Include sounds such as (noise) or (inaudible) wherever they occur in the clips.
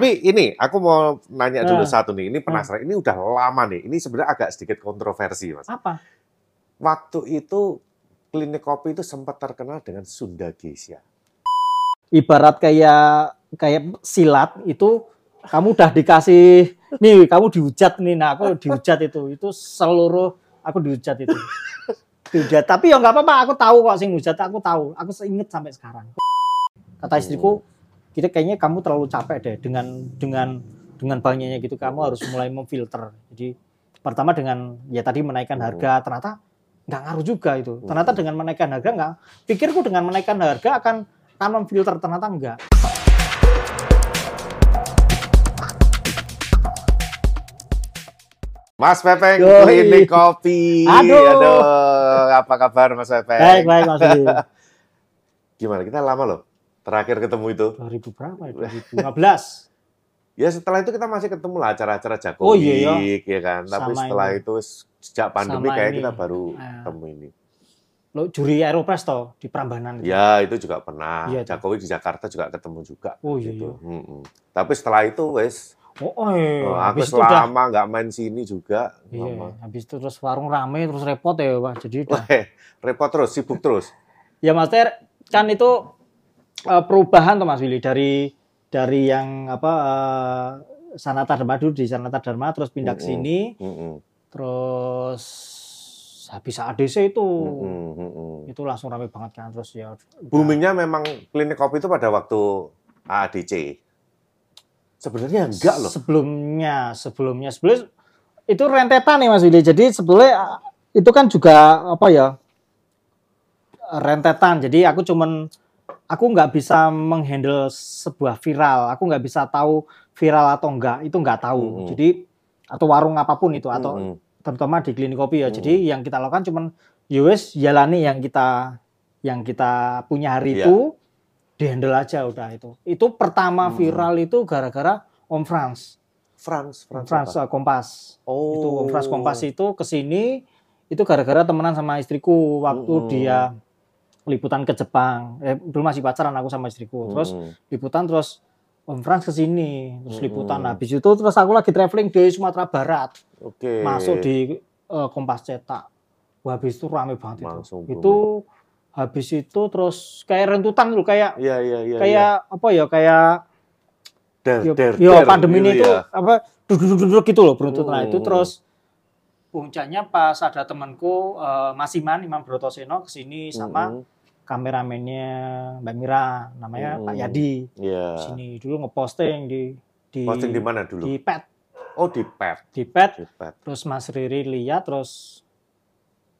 Tapi ini aku mau nanya dulu Nah. satu nih. Ini penasaran. Ini udah lama nih. Ini sebenarnya agak sedikit kontroversi, Mas. Apa? Waktu itu klinik kopi itu sempat terkenal dengan Sunda Geisha. Ibarat kayak kayak silat itu kamu udah dikasih nih kamu dihujat nih nah aku dihujat itu itu seluruh aku dihujat itu dihujat tapi ya nggak apa-apa aku tahu kok sing hujat aku tahu aku inget sampai sekarang kata istriku kita kayaknya kamu terlalu capek deh dengan dengan dengan banyaknya gitu kamu harus mulai memfilter jadi pertama dengan ya tadi menaikkan harga ternyata nggak ngaruh juga itu ternyata dengan menaikkan harga nggak pikirku dengan menaikkan harga akan akan memfilter ternyata enggak Mas Pepeng, Yoi. klinik kopi. Aduh. apa kabar Mas Pepeng? baik baik Mas. (laughs) Gimana? Kita lama loh. Terakhir ketemu itu. 2000 berapa ya 2015 Ya setelah itu kita masih ketemu lah acara-acara Jago Oh, iya, Week, ya kan. Tapi Sama setelah ini. itu sejak pandemi Sama kayak ini. kita baru Ah. ketemu ini. lo juri Aeropress toh di Prambanan itu. Ya itu juga pernah. Iya, tuh. Jakowi di Jakarta juga ketemu juga. oh iya, gitu. iya. Mm-mm. Tapi setelah itu wes, oh, oh, iya. oh, aku habis selama nggak main sini juga. iya, lama. habis itu terus warung rame terus repot ya Pak jadi udah Weh, repot terus, sibuk terus. (laughs) ya Mas Ter kan itu eh, perubahan tuh Mas Willy dari dari yang apa eh, Sanata Dharma dulu di Sanata Dharma terus pindah ke sini Mm-mm. terus habis ADC itu Mm-mm, mm-mm. itu langsung rame banget kan terus ya. Boomingnya memang klinik kopi itu pada waktu ADC. Sebenarnya enggak loh. Sebelumnya, sebelumnya, sebelum itu rentetan nih Mas Willy. Jadi sebetulnya itu kan juga apa ya rentetan. Jadi aku cuman aku nggak bisa menghandle sebuah viral. Aku nggak bisa tahu viral atau enggak. Itu nggak tahu. Mm-mm. Jadi atau warung apa pun itu atau Mm-mm. terutama di klinik kopi ya. Mm. Jadi yang kita lakukan cuman yowes jalani yang kita yang kita punya hari Iya. itu dihandle aja udah itu. Itu pertama Hmm. viral itu gara-gara Om Frans. France, France, Frans apa? uh, Kompas. Oh. Itu Om Frans Kompas itu ke sini itu gara-gara temenan sama istriku waktu Mm-mm. dia liputan ke Jepang. Eh dulu masih pacaran aku sama istriku. Terus Mm-mm. liputan terus Om Frans ke sini, terus liputan habis itu terus aku lagi traveling di Sumatera Barat Oke. masuk di eh, Kompas Cetak. Wah, habis itu rame banget itu. Langsung Itu habis itu terus kayak rentutan loh, kayak Iya, iya, iya. kayak apa ya, kayak der, yo, der, yo der, pandemi gitu ini tuh ya. apa duduk-duduk gitu loh beruntut. Nah, itu Hmm. terus puncaknya pas ada temanku eh, Mas Iman, Imam Brotoseno ke sini sama Mm-mm. Kameramennya Mbak Mira, namanya Hmm. Pak Yadi. Iya. Sini dulu ngeposting di di Posting di mana dulu? di pet, Oh, di pet. di pet Di pet. terus Mas Riri lihat terus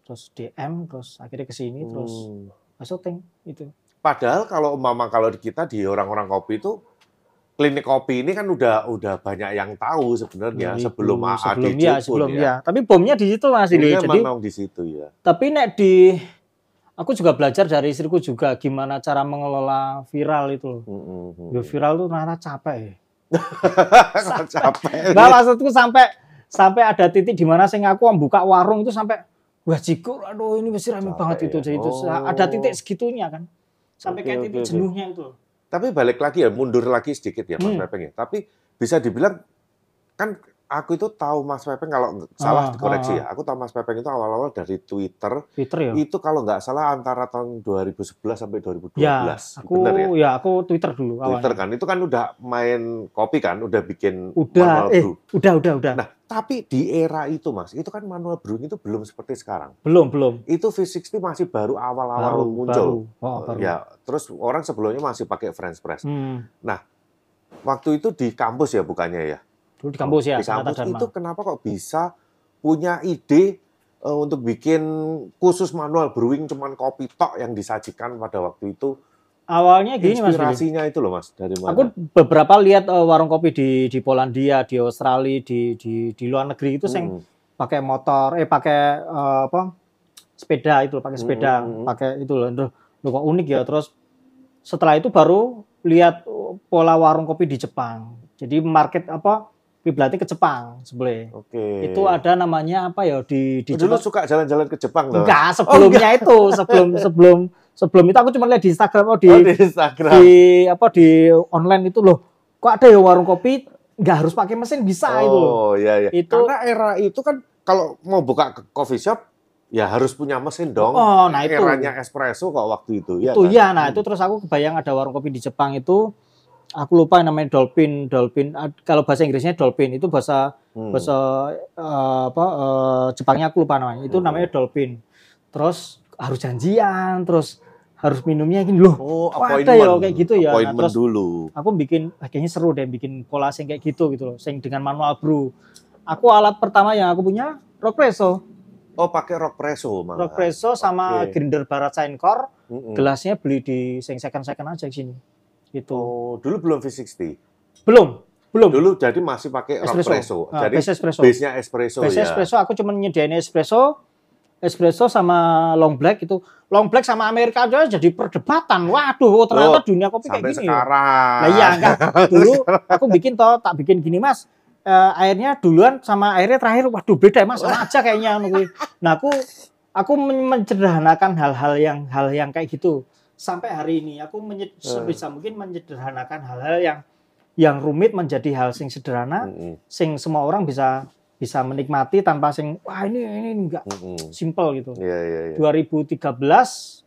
terus DM terus akhirnya ke sini terus Hmm. syuting itu Padahal kalau mama kalau di kita di orang-orang kopi itu klinik kopi ini kan udah udah banyak yang tahu sebenarnya 2000, sebelum sebelum ADC ya sebelum ya. ya tapi bomnya di situ Mas Ili Boomnya jadi memang di situ ya. tapi nek di aku juga belajar dari istriku juga gimana cara mengelola viral itu loh. Mm-mm. Ya, viral tuh ternyata capek (laughs) ya. Capek. Nah, maksudku sampai sampai ada titik di mana saya aku buka warung itu sampai wah jikur aduh ini mesti rame banget itu ya. jadi itu Oh. ada titik segitunya kan sampai Oke, kayak titik oke. jenuhnya itu Tapi balik lagi ya, mundur lagi sedikit ya Mas Hmm. Pepeng ya. Tapi bisa dibilang kan aku itu tahu Mas Pepeng kalau salah Ah, dikoreksi ah, ya. Aku tahu Mas Pepeng itu awal-awal dari Twitter Twitter ya itu kalau nggak salah antara tahun 2011 sampai 2012. ya aku Bener ya? ya aku Twitter dulu Twitter awalnya kan itu kan udah main kopi kan, udah bikin udah manual eh brew. udah udah udah Nah, tapi di era itu Mas, itu kan manual brewing itu belum seperti sekarang. belum belum Itu V60 masih baru awal-awal muncul. baru. Oh, baru. Ya, terus orang sebelumnya masih pakai French press. Hmm. Waktu itu di kampus ya bukannya ya? Dulu di kampus ya di kampus itu kenapa kok bisa punya ide eh, untuk bikin khusus manual brewing cuman kopi tok yang disajikan pada waktu itu awalnya gini mas Billy. inspirasinya itu loh mas dari mana? Aku beberapa lihat eh, warung kopi di di Polandia, di Australia, di di di luar negeri itu Hmm. pakai motor, eh pakai eh, apa? sepeda itu, loh, pakai sepeda, Hmm, hmm, hmm. pakai itu loh. Loh, kok unik ya. Terus setelah itu baru lihat eh, pola warung kopi di Jepang. Jadi market apa? Kiblatnya ke Jepang sebelah. Oke. Itu ada namanya apa ya di di Oh, dulu Jepang? suka jalan-jalan ke Jepang loh. Enggak, sebelumnya itu, sebelum (laughs) sebelum sebelum itu aku cuma lihat di Instagram oh di Oh, di Instagram. di apa di online itu loh kok ada ya warung kopi nggak harus pakai mesin bisa itu loh. Oh iya iya. Itu- Karena era itu kan kalau mau buka ke coffee shop ya harus punya mesin dong. Oh, nah itu. Eranya espresso kok waktu itu ya. itu kan? ya nah itu terus aku kebayang ada warung kopi di Jepang itu aku lupa namanya dolphin dolphin kalau bahasa Inggrisnya dolphin itu bahasa Hmm. bahasa eh, apa eh, Jepangnya aku lupa namanya itu Hmm. namanya dolphin terus harus janjian terus harus minumnya gini loh Oh, ada ya kayak gitu ya. Nah, terus- dulu. aku bikin ah, kayaknya seru deh bikin pola sing kayak gitu gitu loh sing dengan manual brew aku alat pertama yang aku punya rockpresso Oh, pakai rock presso malah. rockpresso sama Oke. grinder barat Core Mm-mm. gelasnya beli di sing second second aja di sini gitu Oh, dulu belum V60. belum belum Dulu jadi masih pakai rock espresso presso. Ah, Jadi base espresso base-nya espresso base ya. espresso aku cuma nyediain espresso espresso sama long black itu long black sama Amerika aja jadi perdebatan waduh ternyata Loh, dunia kopi kayak gini ya. sekarang. Nah iya enggak. Dulu aku bikin toh, tak bikin gini mas. Eh, airnya duluan sama airnya terakhir, waduh beda mas, sama aja kayaknya. Nah aku aku men- menyederhanakan hal-hal yang hal yang kayak gitu. Sampai hari ini aku menye- Eh. sebisa mungkin menyederhanakan hal-hal yang yang rumit menjadi hal sing sederhana, Mm-mm, sing semua orang bisa bisa menikmati tanpa sing wah ini ini enggak mm-mm. simple gitu. Iya, iya, iya. 2013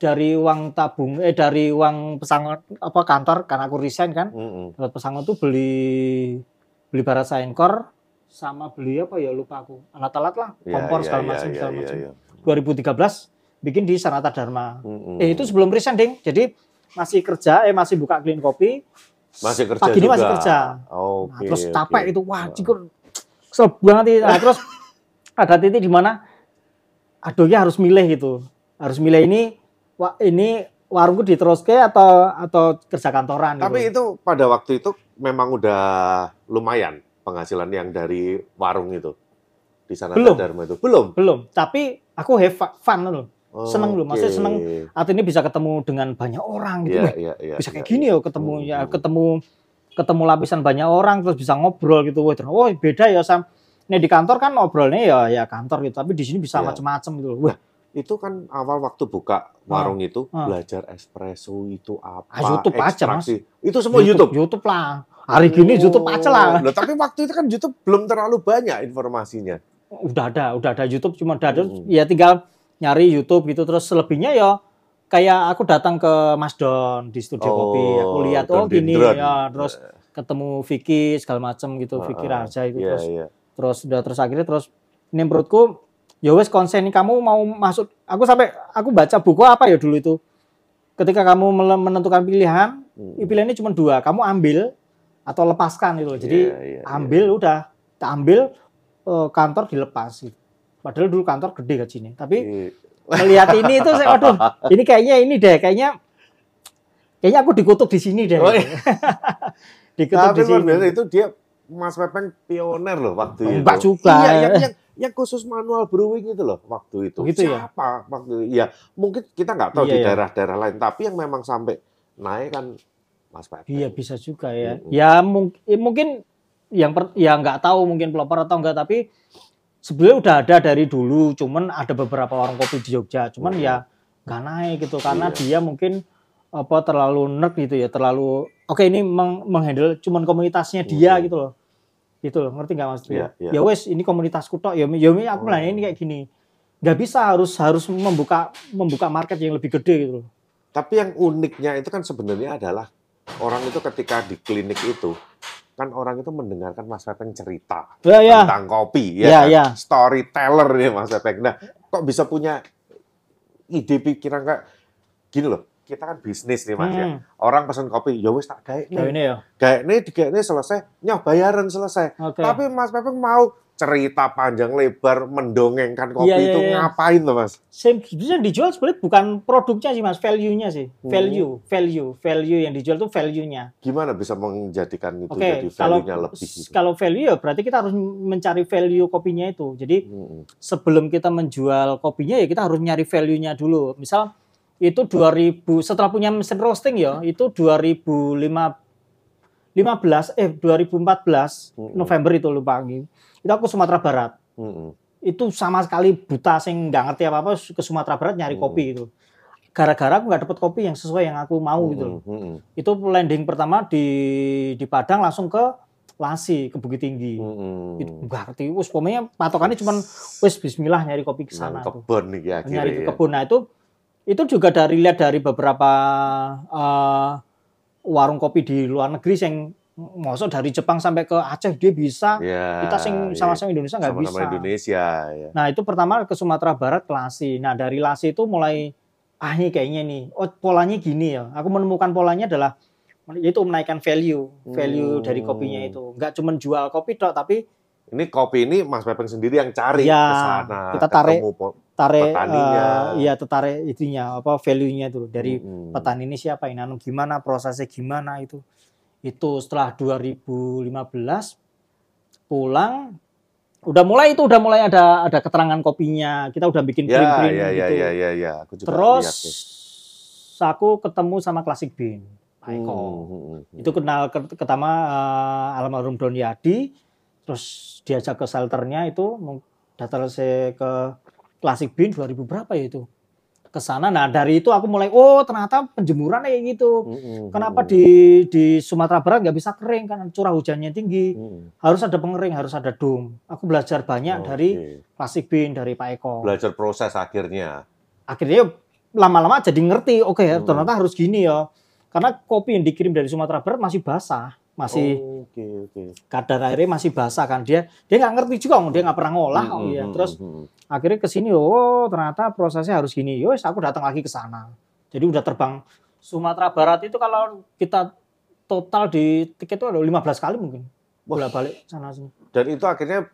dari uang tabung eh dari uang pesangon apa kantor karena aku resign kan dapat pesangon tuh beli beli barat Sainkor sama beli apa ya lupa aku alat-alat lah Iya, kompor iya, segala iya, macam iya, segala iya, macam iya. 2013 bikin di Sanata Dharma Mm-mm. eh itu sebelum resign ding jadi masih kerja eh masih buka clean kopi masih kerja pagi ini juga. masih kerja Oke. Nah, terus oke. capek itu wah cikur kesel banget. Nah, terus (laughs) ada titik di mana adonya harus milih gitu harus milih ini wah ini warungku diteruske atau atau kerja kantoran Tapi gitu. itu pada waktu itu memang udah lumayan penghasilan yang dari warung itu di sana Belum. Dharma itu belum. belum tapi aku have fun loh Seneng loh, maksudnya seneng. Artinya bisa ketemu dengan banyak orang gitu Weh, iya, iya. bisa iya, kayak gini iya. ya ketemu ya Hmm. ketemu ketemu lapisan banyak orang terus bisa ngobrol gitu wah oh beda ya sam Nih di kantor kan ngobrolnya ya ya kantor gitu tapi di sini bisa Iya. macam-macam gitu. Wah, Itu kan awal waktu buka warung itu Ah. belajar espresso itu apa? Ah, YouTube aja, Mas. Itu semua YouTube. YouTube lah. Hari gini YouTube aja lah. Loh, tapi waktu itu kan YouTube belum terlalu banyak informasinya. Udah ada, udah ada YouTube cuma udah ada Hmm. ya tinggal nyari YouTube gitu. Terus selebihnya ya kayak aku datang ke Mas Don di studio Oh, kopi, aku lihat oh gini ya, terus ketemu Vicky segala macam gitu, Vicky Ah, Raja itu Iya, terus iya. terus udah terus akhirnya terus ini menurutku ya wes konsen ini kamu mau masuk aku sampai aku baca buku apa ya dulu itu? Ketika kamu menentukan pilihan Hmm. pilihannya cuma dua kamu ambil atau lepaskan loh. jadi Iya, iya, iya. ambil udah. Kita ambil eh, kantor dilepas gitu padahal dulu kantor gede gajinya tapi Iya. melihat ini itu saya waduh (laughs) ini kayaknya ini deh kayaknya kayaknya aku dikutuk di sini deh Oh, iya. (laughs) dikutuk Tapi di sini biasa itu dia Mas Pepeng pioner loh waktu itu. Enggak juga. Iya, yang, yang, yang khusus manual brewing itu loh waktu itu. Gitu ya? Siapa waktu itu? Ya, mungkin kita nggak tahu Iya, di iya. daerah-daerah lain, tapi yang memang sampai naik kan Mas Pepeng. Iya bisa juga ya. Mm-mm. Ya mungkin mungkin yang per, ya nggak tahu mungkin pelopor atau enggak tapi sebenarnya udah ada dari dulu. Cuman ada beberapa warung kopi di Jogja. Cuman Mm. ya nggak naik gitu karena Iya. dia mungkin apa terlalu nerd gitu ya terlalu oke ini meng- menghandle cuman komunitasnya dia Mm. gitu loh gitu loh ngerti nggak mas Iya, iya. ya wes ini komunitasku tok ya ya aku Oh. lah ini kayak gini nggak bisa harus harus membuka membuka market yang lebih gede gitu loh Tapi yang uniknya itu kan sebenarnya adalah orang itu ketika di klinik itu kan orang itu mendengarkan Mas Pepeng cerita ya ya tentang kopi Iya, ya, kan? iya. storyteller nih Mas Pepeng. Nah, kok bisa punya ide pikiran kayak gini loh. Kita kan bisnis nih Mas ya. Hmm, Orang pesen kopi, ya wis tak nih. ini ya Gawe nih, digawe nih selesai, nyoh bayaran selesai. oke Tapi Mas Pepeng mau cerita panjang lebar mendongengkan kopi Iya, iya, itu iya. ngapain tuh Mas? Same, bisa dijual sebenarnya bukan produknya sih mas, value-nya sih, Hmm. value, value, value yang dijual tuh value-nya. Gimana bisa menjadikan itu Oke, jadi kalau value-nya lebih gitu? kalau value ya berarti kita harus mencari value kopinya itu. Jadi Mm-mm. sebelum kita menjual kopinya ya kita harus nyari value-nya dulu. Misal itu 2000 setelah punya mesin roasting ya, itu 2015 eh 2014 Mm-mm. November itu lupa lagi. Itu aku Sumatera Barat. Mm-mm. itu sama sekali buta sing nggak ngerti apa apa ke Sumatera Barat nyari Hmm. kopi gitu gara-gara aku nggak dapet kopi yang sesuai yang aku mau gitu loh. Mm, mm, Itu landing pertama di di Padang langsung ke Lasi, ke Bukit Tinggi. mm. Itu nggak ngerti, wis pokoknya patokannya cuman wis bismillah nyari kopi ke sana tuh. kebon nih ya Nyari ke akhirnya. kebun. Nah, itu itu juga dari lihat dari beberapa eh, warung kopi di luar negeri yang masuk dari Jepang sampai ke Aceh dia bisa. Ya, Kita sing ya. sama-sama Indonesia nggak bisa. Indonesia ya. Nah itu pertama ke Sumatera Barat ke Lasi. Nah dari Lasi itu mulai ah ini kayaknya nih, oh polanya gini ya. Aku menemukan polanya adalah yaitu menaikkan value, value Hmm. dari kopinya itu. Nggak cuma jual kopi dok, tapi Ini kopi ini Mas Pepeng sendiri yang cari Ya, ke sana. kita tarik. tarik, Petaninya. eh, iya tertarik itunya apa value-nya itu dari Mm, mm. petani ini siapa yang nanam gimana, prosesnya gimana itu. Itu setelah 2015 pulang udah mulai itu udah mulai ada ada keterangan kopinya. Kita udah bikin Ya, print-print ya, ya, gitu. ya, ya, ya. Aku juga Terus lihat tuh. aku ketemu sama Classic Bean, Pak Eko. Hmm, hmm, hmm. Itu kenal ke- pertama eh, almarhum Don Yadi, terus diajak ke shelternya itu datang saya ke Classic Bean 2000 berapa ya itu ke sana. Nah dari itu aku mulai oh ternyata penjemuran kayak gitu. Hmm, hmm, Kenapa di di Sumatera Barat nggak bisa kering kan curah hujannya tinggi. Hmm. Harus ada pengering, harus ada dom. Aku belajar banyak dari Oke. Classic Bean, dari Pak Eko. belajar proses akhirnya. akhirnya lama-lama jadi ngerti oke ya Hmm. ternyata harus gini ya karena kopi yang dikirim dari Sumatera Barat masih basah masih Oke, oke. kadar airnya masih basah kan. Dia dia nggak ngerti juga dia nggak pernah ngolah. Oh hmm, ya terus hmm. akhirnya ke sini oh ternyata prosesnya harus gini. Yos aku datang lagi ke sana. Jadi udah terbang Sumatera Barat itu kalau kita total di tiket itu ada 15 kali mungkin. Bolak balik sana sini. Dan itu akhirnya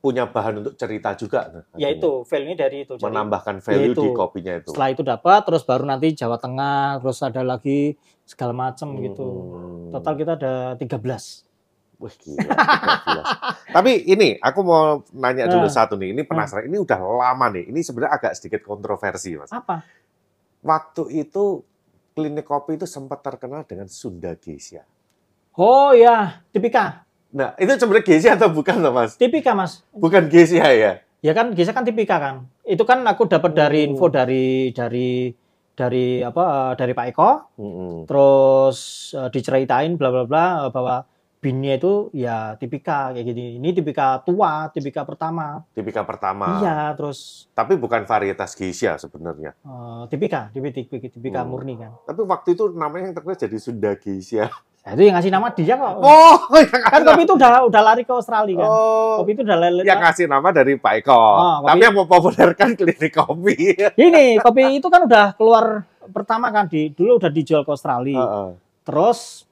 punya bahan untuk cerita juga. nah, ya itu value dari itu Jadi, menambahkan value itu. di kopinya itu. setelah itu dapat terus baru nanti Jawa Tengah terus ada lagi segala macam gitu Hmm. total kita ada 13 Wih gila, 13. (laughs) Tapi ini aku mau nanya dulu Nah. satu nih. Ini penasaran. Ini udah lama nih. Ini sebenarnya agak sedikit kontroversi, Mas. apa Waktu itu klinik kopi itu sempat terkenal dengan Sunda Geisha. oh ya tipika Nah, itu sebenarnya Geisha atau bukan, loh, Mas? tipika mas Bukan Geisha ya? ya kan bisa kan tipika kan itu kan aku dapat dari Oh. info dari dari dari apa eh, dari Pak Eko Mm-mm. terus eh, diceritain bla bla bla eh, bahwa binnya itu ya tipika kayak gini ini tipika tua tipika pertama Tipika pertama. iya terus Tapi bukan varietas Geisha sebenarnya. eh, tipika tipika tipika, tipika Hmm. murni kan Tapi waktu itu namanya yang terkenal jadi Sunda Geisha. Nah, itu yang ngasih nama dia kok Oh, (laughs) yang kan kopi itu udah udah lari ke Australia kan Oh, kopi itu udah lari yang ngasih nama dari Pak Eko. Oh, kopi- Tapi yang mempopulerkan klinik kopi. (laughs) ini kopi itu kan udah keluar pertama kan di dulu udah dijual ke Australia Heeh. terus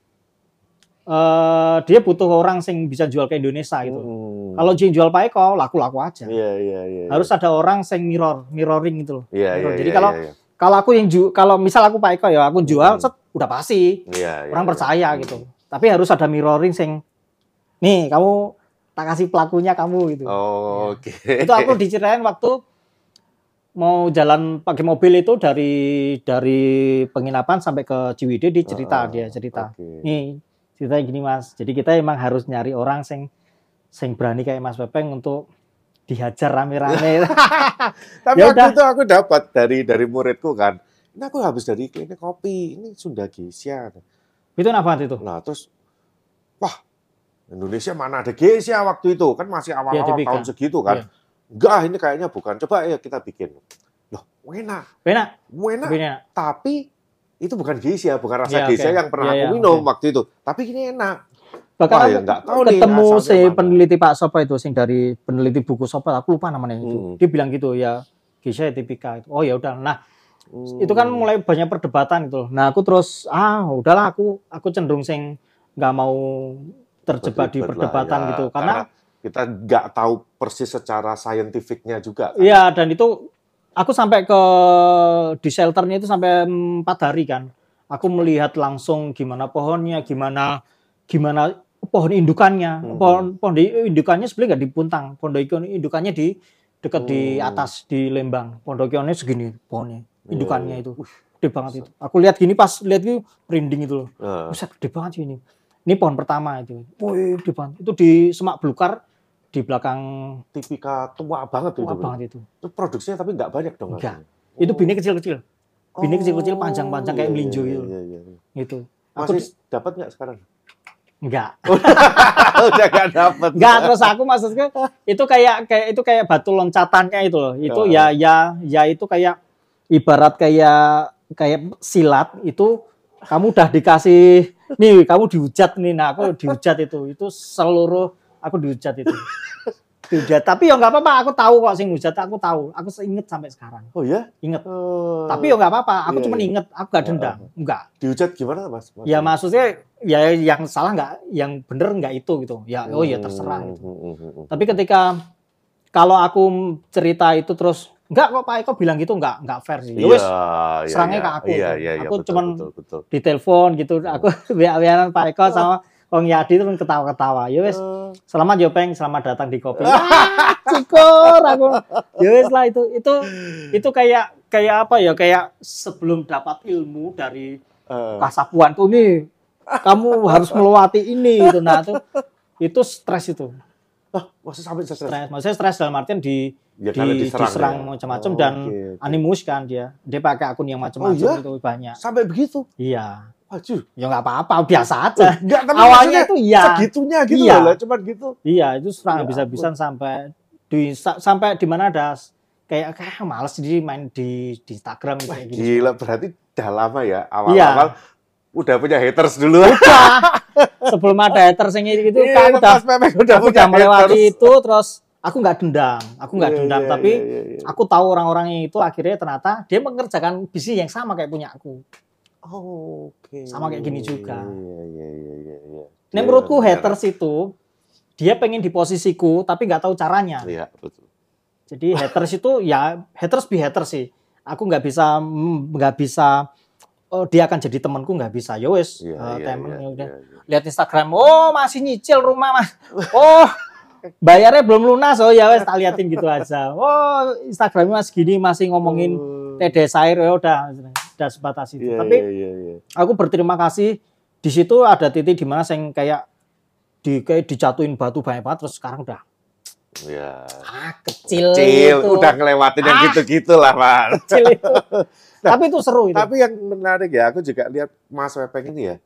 eh dia butuh orang sing bisa jual ke Indonesia gitu Mm-mm. kalau dia jual Pak Eko laku-laku aja Iya, iya, iya. harus ada orang sing mirror mirroring gitu loh Iya, iya, Jadi iya, kalau- iya, kalau aku yang ju kalau misal aku Pak Eko ya aku jual Hmm. set udah pasti iya, iya, orang iya. percaya Hmm. gitu tapi harus ada mirroring sing nih kamu tak kasih pelakunya kamu gitu Oh, Oke. itu aku diceritain waktu mau jalan pakai mobil itu dari dari penginapan sampai ke Ciwidey dia cerita dia cerita Oke. nih ceritanya gini mas jadi kita emang harus nyari orang sing sing berani kayak Mas Pepeng untuk dihajar rame-rame (laughs) Tapi Ya waktu udah. itu aku dapat dari dari muridku kan. Ini aku habis dari klinik kopi. Ini Sunda Geisha. itu apa itu Nah, terus wah, Indonesia mana ada Geisha waktu itu? Kan masih awal-awal tipika. tahun segitu kan. Iya. Enggak, ini kayaknya bukan. Coba ya kita bikin. Loh, enak. Enak, benar tapi itu bukan Geisha, bukan rasa Iya, oke. Geisha yang pernah Iya, aku iya, minum oke. waktu itu. Tapi ini enak. bahkan Wah, ya nggak tahu nih ketemu asalnya si mana. peneliti Pak Sopo itu sing dari peneliti buku Sopo aku lupa namanya itu Hmm. dia bilang gitu ya Gisha ya tipika itu oh ya udah nah Hmm. itu kan mulai banyak perdebatan gitu loh. Nah aku terus ah udahlah aku aku cenderung sing nggak mau terjebak di Berlibat lah perdebatan ya, gitu karena kita nggak tahu persis secara saintifiknya juga. kan. Iya dan itu aku sampai ke di shelternya itu sampai empat hari kan. Aku melihat langsung gimana pohonnya, gimana gimana pohon indukannya. Hmm. Pohon pohon di- indukannya sebenarnya nggak di Puntang, pohon indukannya di dekat di Hmm. atas di Lembang. Pondokionnya segini pohonnya, indukannya itu. Gede banget itu. Aku lihat gini pas lihat itu merinding itu loh. Buset gede banget sih ini. Ini pohon pertama itu. Wih, gede banget. Itu di semak belukar di belakang tipika tua banget itu. tua banget itu. Itu produksinya tapi nggak banyak dong. Nggak. artinya. Itu Oh. bini kecil-kecil. Bini kecil-kecil panjang-panjang kayak iya, melinjo iya, gitu. Iya, iya, iya. Gitu. Aku Masih dapat nggak sekarang? enggak. (laughs) Udah nggak dapat. Enggak, terus aku maksudnya itu kayak kayak itu kayak batu loncatannya itu loh. Itu ya ya ya itu kayak ibarat kayak kayak silat itu kamu udah dikasih nih kamu dihujat nih nah aku dihujat itu itu seluruh aku dihujat itu (laughs) dihujat tapi ya nggak apa-apa aku tahu kok sing hujat aku tahu aku inget sampai sekarang Oh ya? inget Oh. tapi ya nggak apa-apa aku Iya, cuma iya. inget aku gak dendam enggak dihujat gimana mas? ya maksudnya ya yang salah nggak yang bener nggak itu gitu ya oh ya terserah Hmm, gitu. hmm, hmm. Tapi ketika kalau aku cerita itu terus enggak kok Pak Eko bilang gitu enggak enggak fair sih. Ya wis iya, serangnya iya. ke aku. Iya, iya, iya, Aku betul, cuman betul, betul. ditelepon gitu aku (laughs) biar Pak Eko sama (laughs) Kong Yadi terus ketawa-ketawa. Ya wis Eh, selamat yo Peng, selamat datang di kopi. Wah, (laughs) Syukur aku. Ya wis lah itu itu itu kayak kayak apa ya kayak sebelum dapat ilmu dari eh, kasapuan tuh nih kamu harus melewati ini gitu nah itu itu stres itu ah, masa sampai stres? stres maksudnya stres dalam artian di Ya, di, diserang, diserang, ya. macam-macam Oh, dan oke. animus kan dia dia pakai akun yang macam-macam Oh, iya? itu banyak Sampai begitu? iya Waduh. ya nggak apa-apa biasa aja Enggak, tapi awalnya itu iya segitunya gitu Iya. loh, lah, cuman gitu. iya itu serang Ya bisa-bisan sampai di sa- sampai di mana ada kayak kayak males jadi main di di Instagram Wah, kayak gitu gila, berarti udah lama ya. Iya. Awal-awal udah punya haters dulu. udah sebelum ada haters yang gitu Iya, kamu udah udah aku punya udah melewati haters. itu terus aku nggak dendam aku nggak Iya, dendam iya, tapi iya, iya, iya. aku tahu orang-orang itu akhirnya ternyata dia mengerjakan bisnis yang sama kayak punya aku Oh, oke. Sama kayak gini juga. Iya, iya, iya, iya, iya. Nah, Dia menurutku benar. haters itu dia pengen di posisiku tapi nggak tahu caranya. Iya, betul. Jadi haters itu ya haters be haters sih. Aku nggak bisa mm, nggak bisa oh dia akan jadi temanku nggak bisa. Ya wes Iya, eh, iya, temen, iya, ya udah. iya, iya. Lihat Instagram, oh masih nyicil rumah mas. Oh bayarnya belum lunas oh ya wes tak liatin gitu aja. Oh Instagramnya mas gini masih ngomongin Oh. Sair ya udah udah sebatas itu. Iya, Tapi iya, iya, iya. aku berterima kasih di situ ada titik di mana saya kayak di kayak dijatuhin batu banyak banget terus sekarang udah Iya. ah, kecil, Kecil, itu. udah ngelewatin yang Ah. gitu-gitu lah, Pak. kecil itu. (laughs) Tapi itu seru itu. Tapi yang menarik ya, aku juga lihat Mas Wepeng ini ya.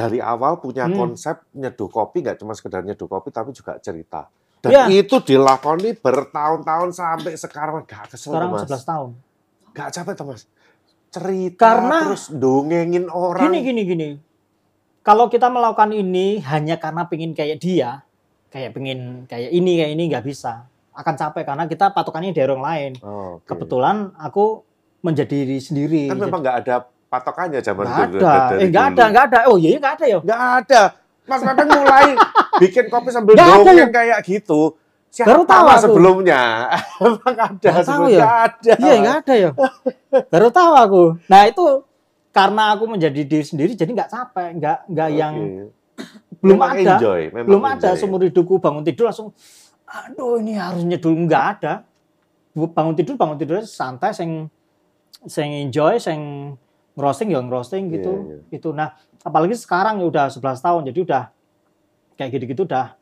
Dari awal punya Hmm. konsep nyeduh kopi, nggak cuma sekedar nyeduh kopi, tapi juga cerita. Dan Iya. itu dilakoni bertahun-tahun sampai sekarang nggak kesel sekarang Mas. 11 tahun. Nggak capek tuh Mas. Cerita Karena- terus dongengin orang. Gini gini gini. Kalau kita melakukan ini hanya karena pengen kayak dia, kayak pengen kayak ini kayak ini nggak bisa. Akan capek karena kita patokannya dari orang lain. Oh, oke. Kebetulan aku menjadi diri sendiri. Kan memang nggak ada patokannya zaman Nggak dulu. ada. dari Eh nggak dulu. ada, nggak ada. Oh iya nggak ada ya. Nggak ada. Mas Wepeng (laughs) mulai bikin kopi sambil ada dongeng kayak gitu. Siapa Baru tahu aku. sebelumnya? (laughs) Emang ada tahu sebelumnya? ya. Ada. Iya nggak ada ya. Baru tahu aku. Nah itu karena aku menjadi diri sendiri jadi nggak capek, nggak nggak yang Oke. belum Memang ada. enjoy, memang belum ada enjoy. seumur hidupku bangun tidur langsung aduh ini harusnya dulu nggak ada bangun tidur bangun tidur santai sing sing enjoy sing ngerosting ya ngerosting gitu Iya, iya. itu nah apalagi sekarang ya udah 11 tahun jadi udah kayak gitu-gitu udah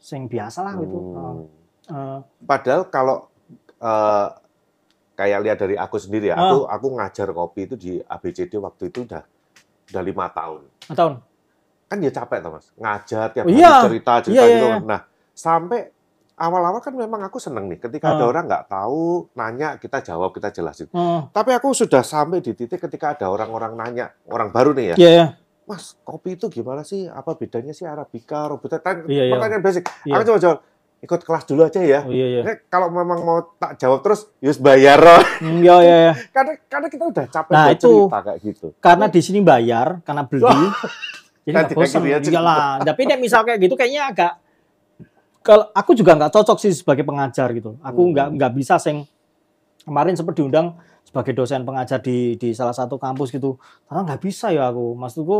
sing biasa lah gitu Hmm. Eh, Padahal kalau eh, kayak lihat dari aku sendiri ya, Ah. aku aku ngajar kopi itu di ABCD waktu itu udah udah lima tahun. eh, tahun Kan ya capek tuh mas, ngajar tiap Oh, hari iya. cerita cerita Iya, iya, gitu. iya. Nah sampai awal-awal kan memang aku seneng nih, ketika ada Ah. orang nggak tahu nanya kita jawab kita jelasin. Eh, Tapi aku sudah sampai di titik ketika ada orang-orang nanya, orang baru nih ya, iya iya Mas kopi itu gimana sih? Apa bedanya sih Arabica, Robusta? Tan- Iya, iya. Pertanyaan basic. Iya. Aku coba jawab, ikut kelas dulu aja ya. oh iya iya Nek, kalau memang mau tak jawab terus, yus bayar. loh. Hmm, iya iya iya. (laughs) karena karena kita udah capek Nah, itu. cerita kayak gitu. karena di sini bayar karena beli jadi nggak bosan gini aja. iyalah tapi misal kayak gitu kayaknya agak kalau aku juga nggak cocok sih sebagai pengajar gitu. Aku Hmm. nggak nggak bisa sing kemarin sempat diundang sebagai dosen pengajar di di salah satu kampus gitu. Karena nggak bisa ya aku. Maksudku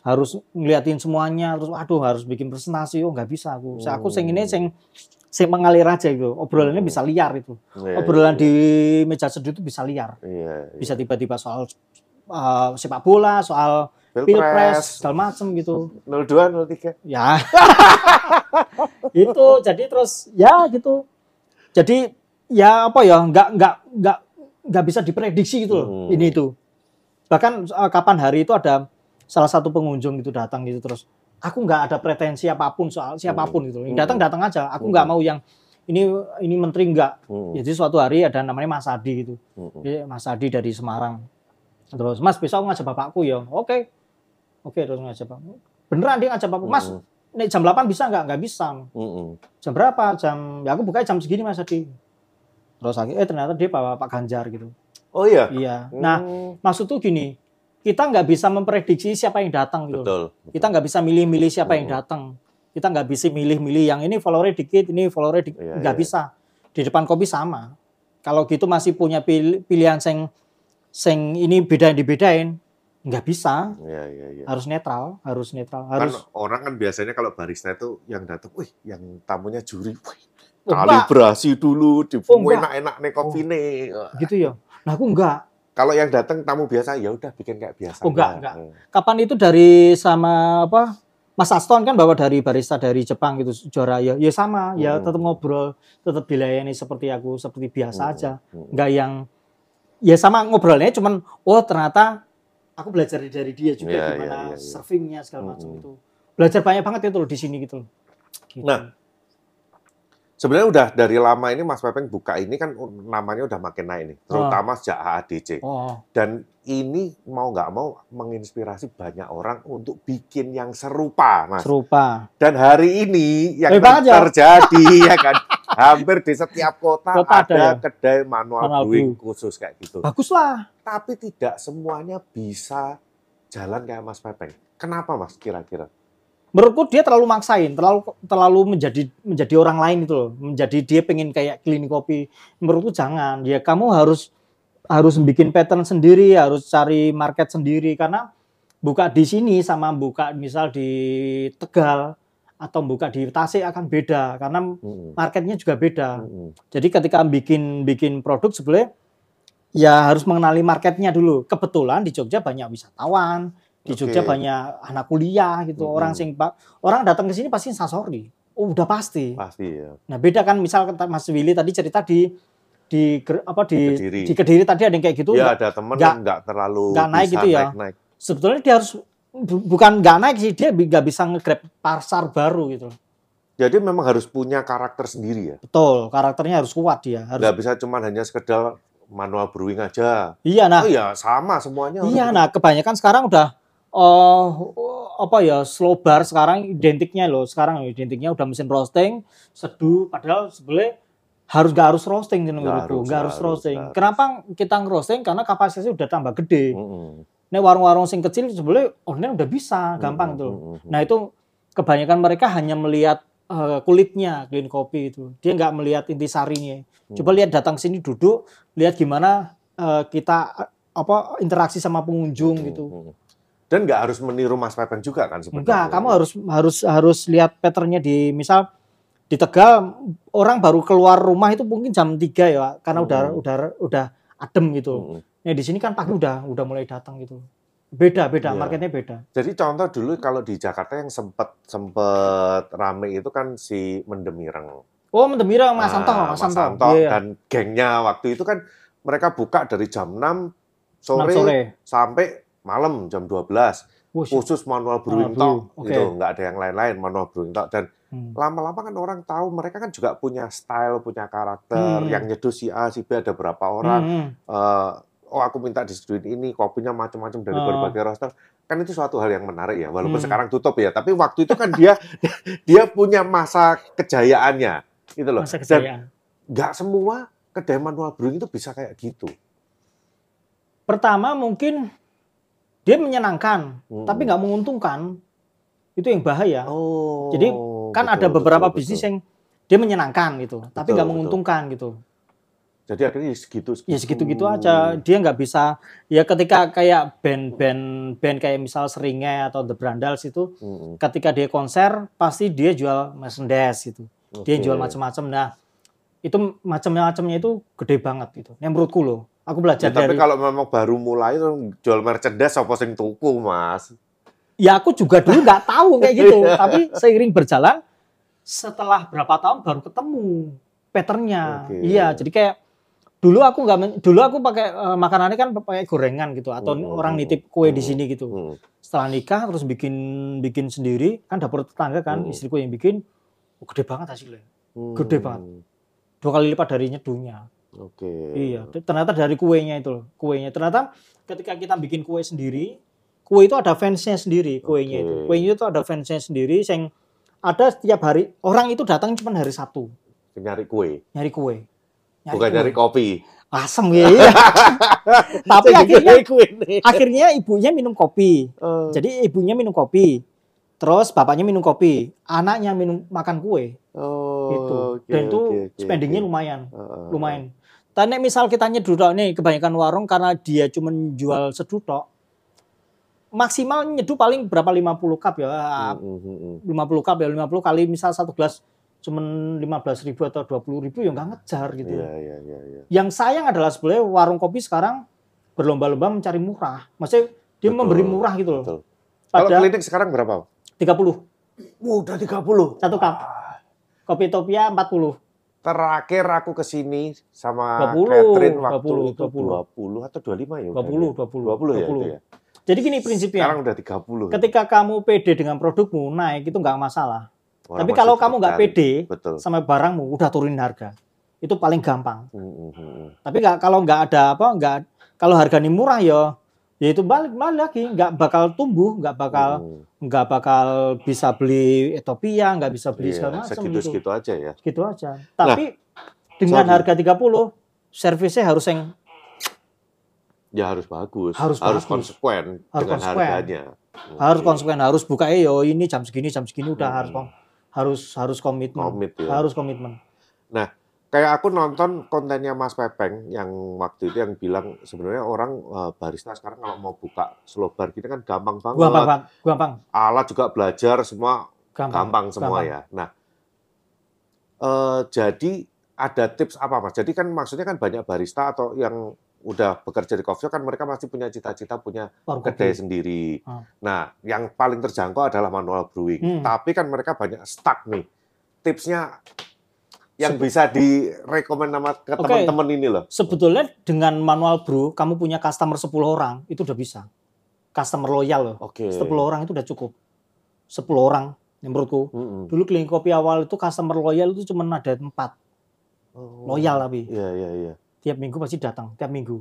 harus ngeliatin semuanya terus waduh harus bikin presentasi. Oh nggak bisa aku. Saya aku sing ini sing sing mengalir aja gitu. Obrolannya Hmm. bisa liar itu. Iya, obrolan iya, di meja seduh itu bisa liar. Iya, iya. bisa tiba-tiba soal uh, sepak bola, soal pilpres, segala macem gitu. 02, 03. Ya, (laughs) itu jadi terus ya gitu. Jadi ya apa ya, nggak nggak nggak nggak bisa diprediksi gitu loh. Hmm. Ini itu. Bahkan eh, kapan hari itu ada salah satu pengunjung itu datang gitu terus aku nggak ada pretensi apa pun soal siapa pun gitu. Yang Hmm. datang datang aja. Aku Hmm. nggak mau yang ini ini menteri nggak. Hmm. Jadi suatu hari ada namanya Mas Adi gitu. Hmm. Dia Mas Adi dari Semarang. Terus Mas besok ngajak bapakku ya. Oke. Oke terus ngajak bapak. Beneran dia ngajak bapak. Mas Hmm. Nih jam 8 bisa nggak? Nggak bisa. Hmm. Jam berapa? Jam ya aku buka jam segini Mas Adi. Terus akhirnya eh ternyata dia bawa Pak Ganjar gitu. Oh iya. Iya. Nah, Hmm. maksud tuh gini, kita nggak bisa memprediksi siapa yang datang gitu. betul. Kita nggak bisa milih-milih siapa yang Hmm. datang. Kita nggak bisa milih-milih yang ini followernya dikit, ini followernya dikit. Iya, nggak iya. bisa. Di depan kopi sama. Kalau gitu masih punya pil- pilihan sing sing ini bedain dibedain, nggak bisa. Iya, iya, iya. Harus netral, harus netral, Kan harus. orang kan biasanya kalau barista itu yang datang, wih, yang tamunya juri, wih, Oh, enggak, kalibrasi dulu, di Oh, enak-enak nih kopi nih. gitu ya. Nah aku enggak. Kalau yang datang tamu biasa, ya udah bikin kayak biasa. Oh, enggak, Nah, enggak. eh. Kapan itu dari sama apa? Mas Aston kan bawa dari barista dari Jepang gitu juara ya ya sama ya Hmm. tetap ngobrol tetap dilayani seperti aku seperti biasa Hmm, aja hmm. nggak yang ya sama ngobrolnya cuman oh ternyata aku belajar dari dia juga Iya, gimana iya, iya, iya. servingnya segala macam Hmm. itu belajar banyak banget itu loh di sini gitu loh. Gitu. Nah, Sebenarnya udah dari lama ini Mas Pepeng buka ini kan namanya udah makin naik nih, terutama sejak AADC. oh Dan ini mau nggak mau menginspirasi banyak orang untuk bikin yang serupa, Mas. serupa Dan hari ini yang ter- aja. terjadi (laughs) ya kan, hampir di setiap kota, Kota ada ada, ya? kedai manual, Manual brewing brew. khusus kayak gitu. bagus lah Tapi tidak semuanya bisa jalan kayak Mas Pepeng. Kenapa Mas kira-kira? menurutku dia terlalu maksain, terlalu terlalu menjadi menjadi orang lain itu loh, menjadi dia pengen kayak klinik kopi. Menurutku jangan. Ya kamu harus harus bikin pattern sendiri, harus cari market sendiri karena buka di sini sama buka misal di Tegal atau buka di Tasik akan beda karena marketnya juga beda. Jadi ketika bikin bikin produk sebenarnya ya harus mengenali marketnya dulu. Kebetulan di Jogja banyak wisatawan, di Jogja banyak anak kuliah gitu. Mm-mm. Orang sing pak orang datang ke sini pasti sasori. Oh, udah pasti. Pasti ya. Nah, beda kan misal Mas Willy tadi cerita di di apa di Kediri. di Kediri tadi ada yang kayak gitu. ya ada temen nggak- yang nggak terlalu nggak naik bisa gitu ya. naik-naik. Sebetulnya dia harus bukan nggak naik sih, dia nggak bisa nge-grab pasar baru gitu. Jadi memang harus punya karakter sendiri ya. Betul, karakternya harus kuat dia. Harus Nggak bisa cuma hanya sekedar manual brewing aja. Iya, nah oh ya sama semuanya. Iya, nah kebanyakan sekarang udah oh apa ya slow bar sekarang identiknya loh. Sekarang identiknya udah mesin roasting, seduh. Padahal sebenarnya harus gak harus roasting sih menurutku, gak harus nggak harus, roasting. harus. Kenapa kita ngerosting? Karena kapasitasnya udah tambah gede. Mm-mm. Nih warung-warung sing kecil sebenarnya online udah bisa, gampang Mm-mm, tuh. mm-mm. Nah itu kebanyakan mereka hanya melihat eh, kulitnya clean kopi itu. Dia nggak melihat intisarinya. Coba lihat datang sini duduk, lihat gimana eh, kita apa interaksi sama pengunjung gitu. Dan nggak harus meniru Mas Pepeng juga kan sebenarnya. Enggak, kamu harus harus harus lihat patternnya di misal di Tegal orang baru keluar rumah itu mungkin jam 3 ya karena udah Hmm. udah udah adem gitu. Mm-mm. Nah, di sini kan pagi udah udah mulai datang gitu. Beda, beda, Iya. marketnya beda. Jadi contoh dulu kalau di Jakarta yang sempet sempet rame itu kan si Mendemireng. Oh, Mendemirang Mas Santo, Nah, Mas Santo. Santo Iya, iya. dan gengnya waktu itu kan mereka buka dari jam 6 sore, Enam sore. sampai malam jam 12 Wush. khusus manual brewing brew, oke. gitu nggak ada yang lain-lain manual brewing talk dan Hmm. lama-lama kan orang tahu mereka kan juga punya style punya karakter Hmm. yang nyeduh si A si B ada berapa orang Hmm, hmm. Oh aku minta diseduhin ini kopinya macam-macam dari Ah. berbagai roster kan itu suatu hal yang menarik ya walaupun Hmm. sekarang tutup ya tapi waktu itu kan dia (laughs) dia punya masa kejayaannya gitu loh Masa dan kejayaan. nggak semua kedai manual brewing itu bisa kayak gitu Pertama mungkin dia menyenangkan, Hmm. tapi nggak menguntungkan. Itu yang bahaya. oh Jadi, kan betul, ada beberapa betul, bisnis betul. yang dia menyenangkan gitu, tapi Betul, nggak betul. menguntungkan gitu. Jadi akhirnya segitu Ya segitu-gitu aja. Dia nggak bisa. Ya ketika kayak band-band band kayak misal Seringai atau The Brandals itu, Mm-mm. ketika dia konser pasti dia jual merchandise gitu. Dia Oke. jual macam-macam. Nah itu macam-macamnya itu gede banget gitu. Yang menurutku loh. Aku Ya, belajar tapi dari. kalau memang baru mulai tuh jual merchandise apa sing tuku mas Ya aku juga dulu nggak tahu kayak gitu. (laughs) tapi seiring berjalan, setelah berapa tahun baru ketemu patternnya. Oke. Iya, jadi kayak dulu aku nggak dulu aku pakai eh, makanannya kan pakai gorengan gitu atau Hmm, orang hmm, nitip kue di hmm, sini gitu. Hmm. Setelah nikah terus bikin bikin sendiri kan dapur tetangga kan Hmm. istriku yang bikin oh, gede banget hasilnya. Hmm. Gede banget. Dua kali lipat dari nyeduhnya. Oke. Iya, ternyata dari kuenya itu loh, kuenya. Ternyata ketika kita bikin kue sendiri, kue itu ada fansnya sendiri, kuenya itu. Oke. Kuenya itu ada fansnya sendiri, yang ada setiap hari. Orang itu datang cuma hari Sabtu Nyari kue, nyari kue. Bukan nyari kopi. asem ya. iya. (laughs) Tapi akhirnya akhirnya ibunya minum kopi. Eh, Jadi ibunya minum kopi. Terus bapaknya minum kopi, anaknya minum makan kue oh, gitu. oke, Dan itu oke, oke, spendingnya oke. lumayan, Heeh. lumayan. Tanya misal kita nyedudok nih kebanyakan warung karena dia cuma jual sedudok, maksimal nyeduh paling berapa 50 cup ya, Hmm, hmm, hmm, 50 cup ya 50 kali misal satu gelas cuman 15 ribu atau 20 ribu ya nggak ngejar gitu. Iya, iya, iya, iya. Yang sayang adalah sebenarnya warung kopi sekarang berlomba-lomba mencari murah. Maksudnya dia Betul, memberi murah gitu loh. Betul. Kalau klinik sekarang berapa? 30 Udah 30. satu cup. Kopi Topia 40. Terakhir aku ke sini sama 20, Catherine waktu 20, itu 20 atau 25 ya? 20, 20. 20 ya 20. itu ya. Jadi gini prinsipnya. Sekarang udah 30. Ketika kamu pede dengan produkmu naik itu nggak masalah. Orang Tapi kalau kamu nggak cari. pede Betul. sama barangmu udah turunin harga. Itu paling gampang. Hmm, hmm, hmm, hmm. Tapi nggak kalau nggak ada apa nggak kalau harganya murah ya ya itu balik balik lagi nggak bakal tumbuh nggak bakal Hmm. nggak bakal bisa beli Ethiopia nggak bisa beli Iya, segala macam gitu segitu-segitu aja ya. gitu aja tapi dengan sorry. harga 30 servisnya harus yang Ya harus bagus. Harus bagus. konsekuen Harus dengan konsekuen. harganya. harus Oke. konsekuen harus buka eh yo ini jam segini jam segini udah Hmm. harus harus harus komitmen Komit ya. harus komitmen Kayak aku nonton kontennya Mas Pepeng yang waktu itu yang bilang sebenarnya orang eh, barista sekarang kalau mau buka slow bar gitu kan gampang banget. gampang bang gampang Alat juga belajar semua gampang gampang semua Gampang. ya. Nah, eh, jadi ada tips apa mas? Jadi kan maksudnya kan banyak barista atau yang udah bekerja di coffee shop kan mereka masih punya cita-cita punya Warung kedai kopi. sendiri. Hmm. Nah, yang paling terjangkau adalah manual brewing. Hmm. Tapi kan mereka banyak stuck nih. Tipsnya yang Sebe- bisa direkomend sama ke Oke. teman-teman ini loh. sebetulnya dengan manual brew kamu punya customer 10 orang itu udah bisa customer loyal loh Oke. 10 orang itu udah cukup 10 orang yang menurutku Mm-mm. dulu klinik kopi awal itu customer loyal itu cuma ada empat Oh. loyal tapi Iya, iya, iya. Tiap minggu pasti datang tiap minggu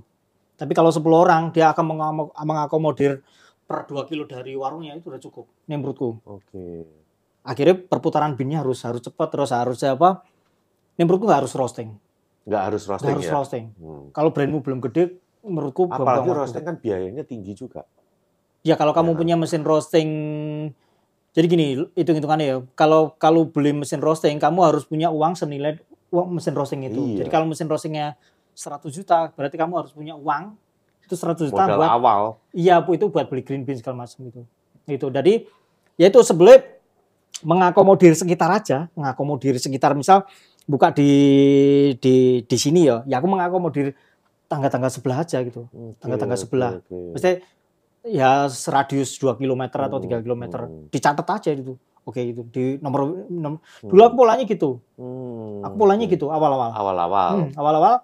tapi kalau 10 orang dia akan mengakomodir per 2 kilo dari warungnya itu udah cukup ini menurutku Oke. akhirnya perputaran binnya harus harus cepat terus harus apa ini menurutku nggak harus roasting Nggak harus nggak roasting harus ya. roasting Hmm. kalau brandmu belum gede menurutku Apalagi roasting kan biayanya tinggi juga. Ya kalau kamu Ya. punya mesin roasting, jadi gini hitung-hitungannya ya. Kalau kalau beli mesin roasting, kamu harus punya uang senilai uang mesin roasting itu. Iya. Jadi kalau mesin roastingnya 100 juta, berarti kamu harus punya uang itu 100 juta Modal buat awal. iya bu itu buat beli green bean segala macam itu. Itu. Jadi ya itu sebelum mengakomodir sekitar aja, mengakomodir sekitar misal buka di di di sini ya, ya aku mengakomodir tangga-tangga sebelah aja gitu. Tangga-tangga sebelah. oke. Maksudnya ya radius 2 km atau 3 Hmm, km. hmm. Dicatat aja itu. Oke itu di nomor, nom- Hmm. dulu aku polanya gitu. Hmm, Aku polanya gitu awal-awal. Awal-awal. Hmm, awal-awal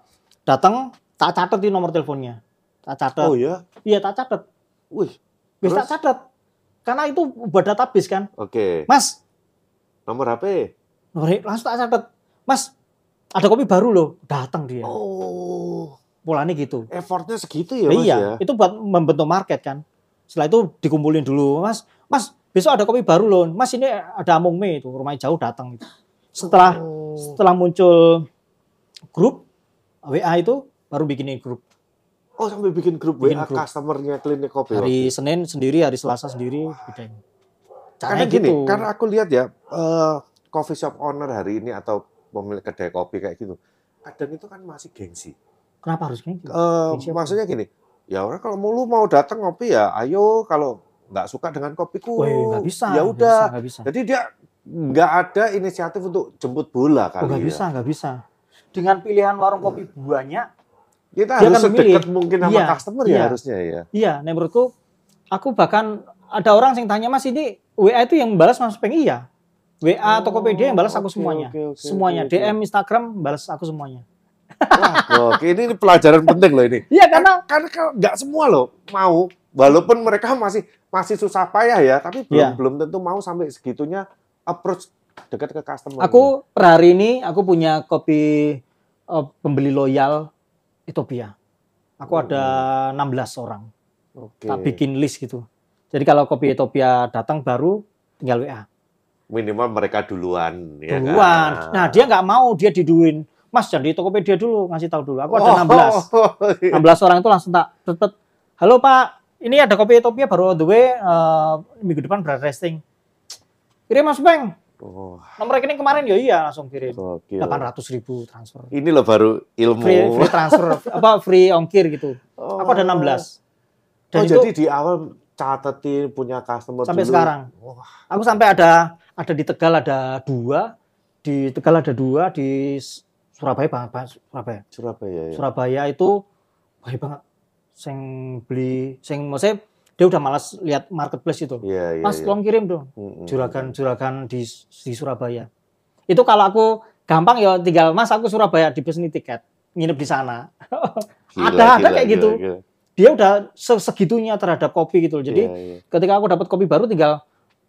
datang tak catat di nomor teleponnya. Tak catat. Oh ya? Iya tak catat. Wih, Wis Terus? tak catat. Karena itu buat database kan. oke. Mas, Nomor HP? nomor langsung tak catat. Mas, ada kopi baru loh. Datang dia. Oh, Polanya gitu. effortnya segitu ya, Mas iya, ya? itu buat membentuk market kan. Setelah itu dikumpulin dulu, Mas. Mas, besok ada kopi baru loh. Mas ini ada Among Me itu, rumahnya jauh datang itu. Setelah Oh. setelah muncul grup WA itu baru bikinin grup. Oh, sampai bikin grup Bikin WA grup. customernya klinik kopi. Hari Senin sendiri, hari Selasa sendiri bedain. Karena Caranya gini, gitu. karena aku lihat ya, eh, coffee shop owner hari ini atau pemilik kedai kopi kayak gitu, kadang itu kan masih gengsi. Kenapa harus gitu? Eh, Gengsi maksudnya gini, ya orang kalau mau lu mau datang ngopi ya, ayo kalau nggak suka dengan kopiku, nggak bisa. ya udah. Jadi dia nggak ada inisiatif untuk jemput bola Oh, kali nggak ya. bisa, nggak bisa. Dengan pilihan warung kopi banyak, Kita Dia harus akan memilih. sedekat mungkin sama Iya, customer ya iya. harusnya ya. Iya, nah menurutku aku bahkan ada orang yang tanya Mas ini WA itu yang balas Mas Peng iya. WA Oh, Tokopedia yang balas aku oke, semuanya. oke, oke, semuanya oke, oke. DM Instagram balas aku semuanya. Wah, oke ini, ini pelajaran penting loh ini. (laughs) Iya karena Karena kalau nggak semua loh mau, walaupun mereka masih masih susah payah ya, tapi belum Iya. belum tentu mau sampai segitunya approach dekat ke customer. aku per hari ini aku punya kopi eh, pembeli loyal Ethiopia. Aku ada 16 orang. Oke. Tak bikin list gitu. Jadi kalau kopi Ethiopia datang baru tinggal WA. Minimal mereka duluan. ya Duluan. kan? Nah, dia nggak mau dia diduin. Mas jangan di Tokopedia dulu ngasih tahu dulu. Aku ada Oh, 16. 16 orang itu langsung tak tet Halo Pak, ini ada kopi Ethiopia baru on the way eh, minggu depan berat resting. Kirim Mas Bang. Oh, Nomor rekening kemarin ya iya langsung kirim. gokil. 800 ribu transfer. Ini loh baru ilmu. Free, free transfer (laughs) apa free ongkir gitu. Oh. Aku ada 16. Dan oh, itu jadi di awal catetin punya customer sampai dulu. sekarang. Wah, Aku sampai ada ada di Tegal ada dua, di Tegal ada dua, di Surabaya banget, banget Surabaya. Surabaya ya. Surabaya itu baik banget. Sing beli, sing maksudnya dia udah malas lihat marketplace itu. Iya, iya. Mas, tolong kirim dong juragan-juragan di di Surabaya. Itu kalau aku gampang ya tinggal Mas aku Surabaya dipeseni tiket, nginep di sana. Ada ada kayak gila, gitu. gila. Dia udah se- segitunya terhadap kopi gitu. Jadi Iya, iya. ketika aku dapat kopi baru tinggal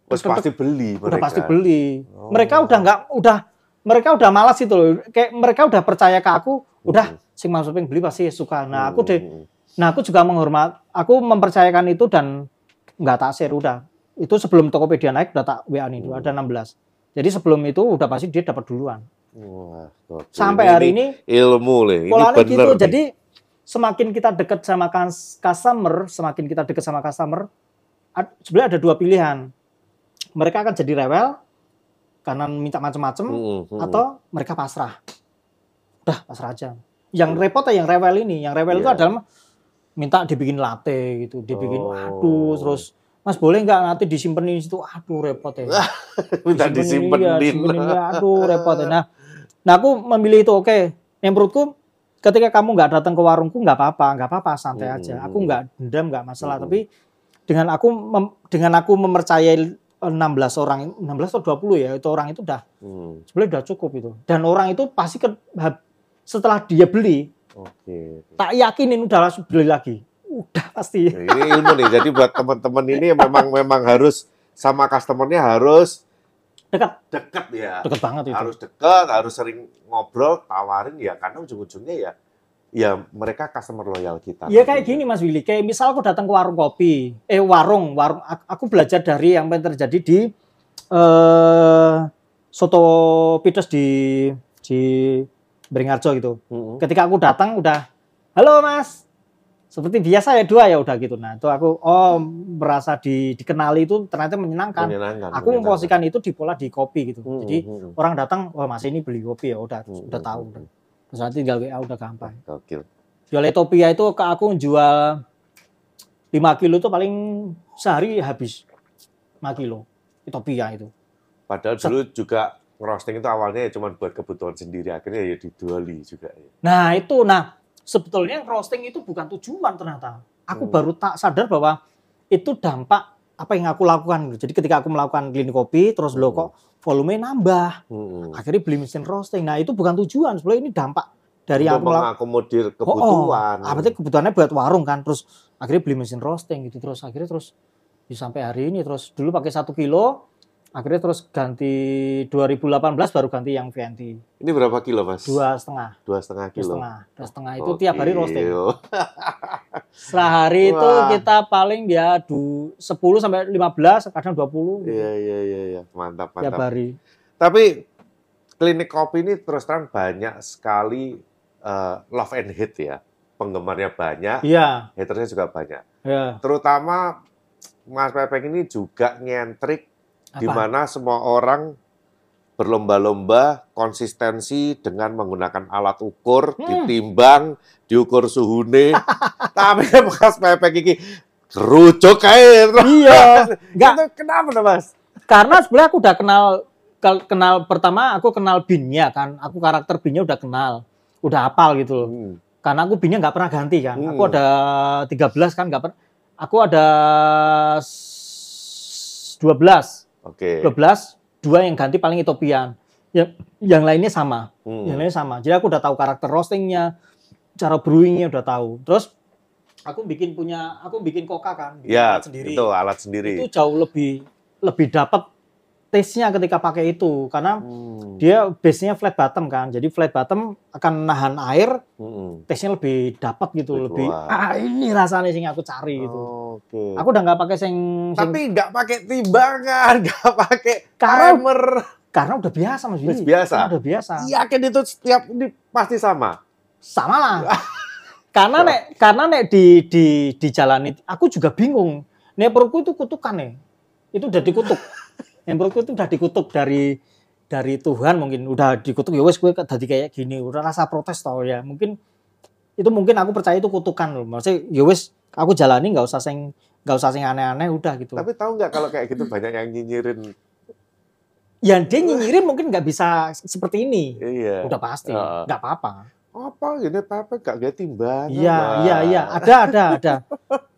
Terus pasti beli mereka. udah pasti beli. Oh. Mereka udah nggak udah mereka udah malas itu loh. Kayak mereka udah percaya ke aku, udah sing masuk beli pasti suka. Nah, aku deh. Nah, aku juga menghormat, aku mempercayakan itu dan nggak tak share udah. Itu sebelum Tokopedia naik udah tak WA nih, Hmm. ada 16. Jadi sebelum itu udah pasti dia dapat duluan. Wah. Sampai Ini- hari ini ilmu nih. Ini bener gitu. nih. Jadi semakin kita dekat sama customer, semakin kita dekat sama customer, sebenarnya ada dua pilihan. Mereka akan jadi rewel karena minta macam-macam Mm-mm, mm-mm. atau mereka pasrah. Udah pasrah aja. Yang repot ya yang rewel ini. Yang rewel itu Iya. adalah minta dibikin latte gitu, dibikin Oh. aduh terus Mas boleh nggak nanti disimpenin di situ? Aduh repot ya. (laughs) minta Disimpenin, iya, disimpenin. ya, aduh repot ya. Nah, nah aku memilih itu oke. Yang menurutku ketika kamu nggak datang ke warungku nggak apa-apa, nggak apa-apa santai aja. Hmm. Aku nggak dendam nggak masalah. Hmm. Tapi dengan aku mem- dengan aku mempercayai eh, 16 orang, 16 atau 20 ya itu orang itu udah Hmm, sebenarnya udah cukup itu. Dan orang itu pasti ke, setelah dia beli, Oke. tak yakinin udah langsung beli lagi. Udah pasti. Nah, ini ilmu nih. Jadi buat teman-teman ini memang memang harus sama customernya harus Dekat, deket ya. dekat banget itu. Harus deket, harus sering ngobrol, tawarin ya. Karena ujung-ujungnya ya, ya mereka customer loyal kita. Ya kayak gini Mas Willy, kayak misal aku datang ke warung kopi, eh warung, warung, aku belajar dari yang terjadi di eh soto pitos di di Beringharjo gitu. Mm-mm. Ketika aku datang udah, halo Mas, seperti biasa ya dua ya udah gitu. Nah itu aku oh merasa di, dikenali itu ternyata menyenangkan. Menyenangkan. Aku memposisikan itu di pola di kopi gitu. Mm-mm, Jadi orang datang, wah Mas ini beli kopi ya udah Mm-mm, udah tahu. Terus nanti tinggal WA udah gampang. Gokil. Jual Ethiopia itu ke aku jual 5 kilo itu paling sehari habis 5 kilo Ethiopia itu. Padahal dulu juga ngerosting itu awalnya ya cuma buat kebutuhan sendiri. Akhirnya ya dijuali juga. Ya. Nah itu, nah sebetulnya roasting itu bukan tujuan ternyata. Aku Hmm. baru tak sadar bahwa itu dampak apa yang aku lakukan. Jadi ketika aku melakukan clean kopi, terus lo Hmm. kok volume nambah, Mm-mm. akhirnya beli mesin roasting. Nah itu bukan tujuan, sebenarnya ini dampak dari Untuk aku mengakomodir Oh, oh. kebutuhan. Ah, berarti kebutuhannya buat warung kan, terus akhirnya beli mesin roasting gitu, terus akhirnya terus ya sampai hari ini terus dulu pakai satu kilo, akhirnya terus ganti 2018 baru ganti yang VNT Ini berapa kilo mas? dua setengah, Dua setengah dua kilo. setengah, dua setengah itu tiap hari roasting. (laughs) Sehari itu Wah. kita paling ya du, 10 sampai 15, kadang 20 gitu, Iya iya iya iya mantap tiap mantap. hari. Tapi klinik kopi ini terus terang banyak sekali eh, love and hate ya. Penggemarnya banyak, Iya, hatersnya juga banyak. ya. Terutama Mas Pepeng ini juga nyentrik di mana semua orang berlomba-lomba konsistensi dengan menggunakan alat ukur, Hmm. ditimbang, diukur suhune. (laughs) Tapi Mas Pepeng ini kerucuk air. Iya, (laughs) enggak Itu kenapa tuh, Mas? karena sebenarnya aku udah kenal kenal pertama aku kenal binnya kan aku karakter binnya udah kenal udah hafal gitu loh Hmm. karena aku binnya nggak pernah ganti kan aku Hmm. ada 13 kan nggak pernah aku ada s- 12 Oke. 12 dua yang ganti paling Ethiopian yang yang lainnya sama Hmm. yang lainnya sama jadi aku udah tahu karakter roastingnya cara brewingnya udah tahu terus aku bikin punya aku bikin koka kan bikin Ya, alat sendiri itu alat sendiri. itu jauh lebih lebih dapat taste-nya ketika pakai itu karena Hmm. dia base-nya flat bottom kan jadi flat bottom akan nahan air Hmm. taste-nya lebih dapat gitu Lebih ah ini rasanya sing aku cari gitu Oke. aku udah nggak pakai sing, sing Tapi nggak pakai timbangan, (laughs) nggak pakai Karena- timer. karena udah biasa mas. Udah biasa? Karena udah biasa Yakin itu setiap ini pasti sama. sama lah (laughs) karena nek karena nek di di di jalan itu aku juga bingung nek perutku itu kutukan nih itu udah dikutuk (laughs) nek perutku itu udah dikutuk dari dari Tuhan mungkin udah dikutuk ya wes gue tadi kayak gini udah rasa protes tau ya mungkin itu mungkin aku percaya itu kutukan loh maksudnya ya wes aku jalani nggak usah sing nggak usah sing aneh-aneh udah gitu Tapi tahu nggak kalau kayak gitu banyak yang nyinyirin. ya dia nyinyirin mungkin nggak bisa seperti ini Iya. udah pasti nggak apa-apa Apa gini apa nggak kayak timbangan? Iya, iya, iya, ada, ada, ada.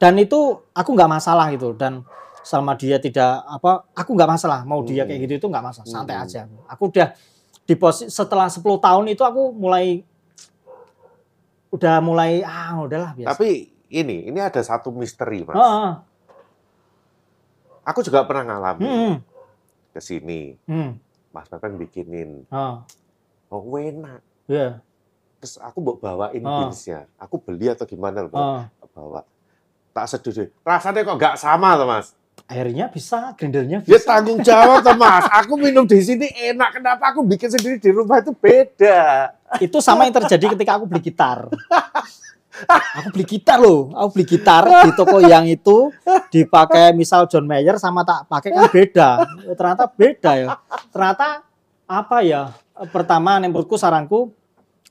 Dan itu aku nggak masalah gitu. Dan selama dia tidak apa, aku nggak masalah. Mau dia kayak Hmm. gitu itu nggak masalah, santai Hmm. aja. Aku udah di posisi setelah 10 tahun itu aku mulai udah mulai ah udahlah biasa. Tapi ini, ini ada satu misteri mas. Heeh. Aku juga pernah ngalamin Hmm, ke sini. hmm, Mas Pepen bikinin, heeh. oh enak. Iya, Terus aku mau bawain Oh. beansnya. Aku beli atau gimana loh, bawa. Tak seduh. Rasanya kok nggak sama tuh mas. Airnya bisa, grindernya Dia bisa. tanggung jawab tuh mas. Aku minum di sini enak. Kenapa aku bikin sendiri di rumah itu beda? Itu sama yang terjadi ketika aku beli gitar. Aku beli gitar loh, aku beli gitar di toko yang itu dipakai misal John Mayer sama tak pakai kan beda. Ternyata beda ya. Ternyata apa ya? Pertama, menurutku saranku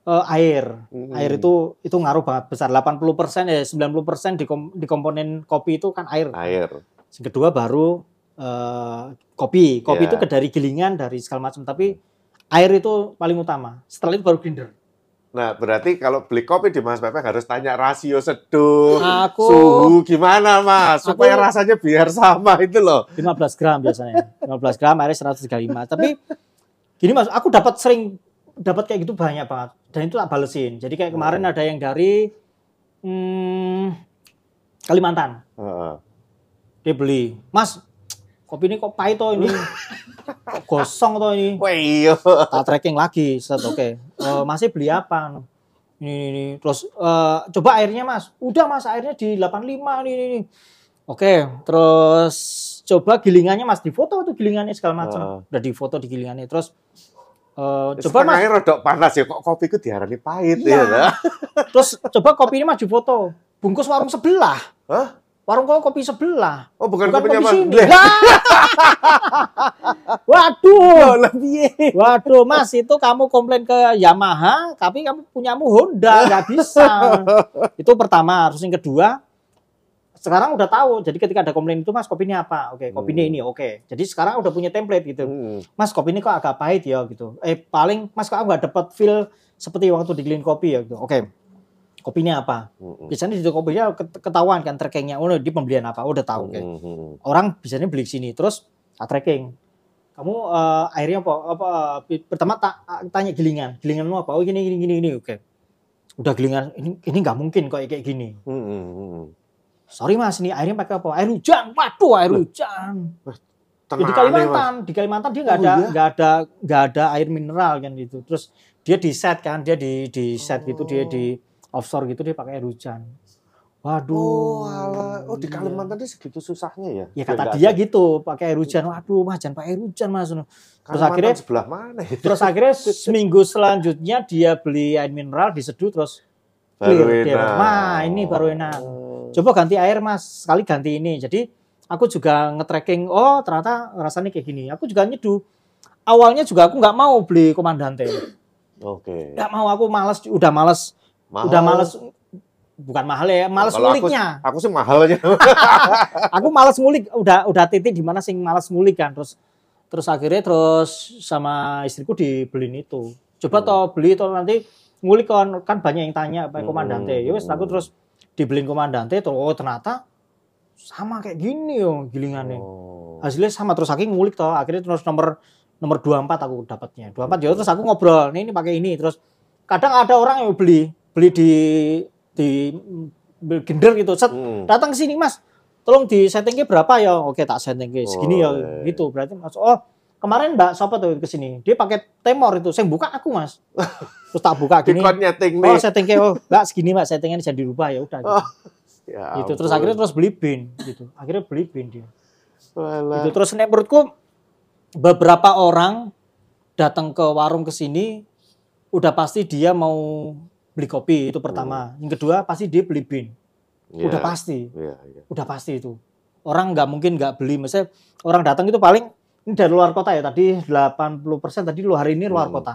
eh, air. Hmm. Air itu itu ngaruh banget besar. 80% eh 90% di, kom- di komponen kopi itu kan air. air. Yang kedua baru eh, kopi. Kopi Ya. itu ke dari gilingan dari segala macam. Tapi air itu paling utama. Setelah itu baru grinder. Nah, berarti kalau beli kopi di Mas Pepe harus tanya rasio seduh, Aku suhu gimana Mas, Aku- supaya rasanya biar sama itu loh. 15 gram biasanya. 15 gram airnya 135. Tapi gini Mas, aku dapat sering dapat kayak gitu banyak banget dan itu tak balesin. Jadi kayak kemarin Hmm. ada yang dari hmm, Kalimantan. Heeh. Dia beli, "Mas, kopi ini kok pahit toh ini. (laughs) Kok gosong toh ini." Wah iya. tak tracking lagi set oke Eh, masih beli apa ini, ini, ini. terus eh, coba airnya mas udah mas airnya di 85 nih ini, ini. oke terus coba gilingannya mas di foto tuh gilingannya segala macam Ah. udah di foto di gilingannya terus eh, coba Coba mas rodok panas ya, kok kopiku diarani pahit Iya. ya. terus coba kopi ini mas di foto bungkus warung sebelah Hah? Warung kok kopi sebelah Oh bukan, bukan kopinya kopi Mas. sini (laughs) waduh (laughs) lah piye? Waduh, Mas, itu kamu komplain ke Yamaha, tapi kamu punyamu Honda, nggak bisa. (laughs) itu pertama. Terus yang kedua, sekarang udah tahu. Jadi ketika ada komplain itu, Mas, kopi ini apa? Oke, kopi ini Hmm. ini, oke. Jadi sekarang udah punya template gitu. Hmm. Mas, kopi ini kok agak pahit ya gitu. Eh, paling Mas kok nggak dapat feel seperti waktu di Clean Kopi ya gitu. Oke. Kopinya apa? Hmm. Biasanya di kopinya ket- ketahuan kan trackingnya. Oh, di pembelian apa? Oh, udah tahu. Oke Hmm, hmm. orang biasanya beli sini terus tak tracking kamu eh, airnya apa apa pertama tak tanya gilingan gilinganmu apa oh gini gini gini gini oke udah gilingan ini ini nggak mungkin kok kayak gini Hmm, hmm, hmm. sorry mas ini airnya pakai apa air hujan waduh air hujan Ya, Tenang di nih, Kalimantan di Kalimantan dia nggak Oh, ada iya? nggak ada nggak ada air mineral kan gitu terus dia di set kan dia di di set gitu dia di offshore gitu dia pakai air hujan waduh Oh, oh di Iya. Kalimantan ini segitu susahnya ya? Ya kata dia gitu, pakai air hujan. Waduh, mas jangan pakai air hujan mas. Terus Kalimantan akhirnya- sebelah mana ya? Terus akhirnya (laughs) seminggu selanjutnya dia beli air mineral diseduh terus Baru clear dia. Wah, ini baru enak. Oh. coba ganti air mas, sekali ganti ini. Jadi aku juga nge-tracking, oh ternyata rasanya kayak gini. Aku juga nyeduh. Awalnya juga aku nggak mau beli komandante. Oke. Nggak mau, aku males, udah males, Mahal. udah males. Bukan mahal ya, males Kalau aku- nguliknya. Aku sih mahalnya. (laughs) aku males ngulik udah udah titik di mana sing males ngulik kan terus terus akhirnya terus sama istriku dibeliin itu coba Hmm. toh beli toh nanti ngulik kan kan banyak yang tanya apa Hmm. komandante ya wes aku terus dibeliin komandante terus oh ternyata sama kayak gini yo gilingannya Oh. hasilnya sama terus akhirnya ngulik toh akhirnya terus nomor nomor 24 aku dapatnya 24 ya terus aku ngobrol nih ini pakai ini terus kadang ada orang yang beli beli di di gender gitu. Set Hmm. datang ke sini mas. Tolong di settingnya berapa? Ya oke tak settingnya segini Oh, ya gitu. Berarti mas oh kemarin mbak siapa tuh ke sini dia pakai temor itu. Saya buka aku mas. (laughs) Terus tak buka gini. Oh settingnya oh mbak segini mbak settingnya bisa dirubah ya udah. Gitu. Oh, Ya gitu. Terus akhirnya terus beli bin gitu. Akhirnya beli bin dia. Walah. gitu. Terus nek menurutku beberapa orang datang ke warung ke sini udah pasti dia mau beli kopi itu pertama. Yang kedua pasti dia beli bin. Iya, udah pasti. Iya, iya. udah pasti itu. Orang nggak mungkin nggak beli. Misalnya orang datang itu paling ini dari luar kota ya tadi 80% tadi lu hari ini luar Hmm. kota.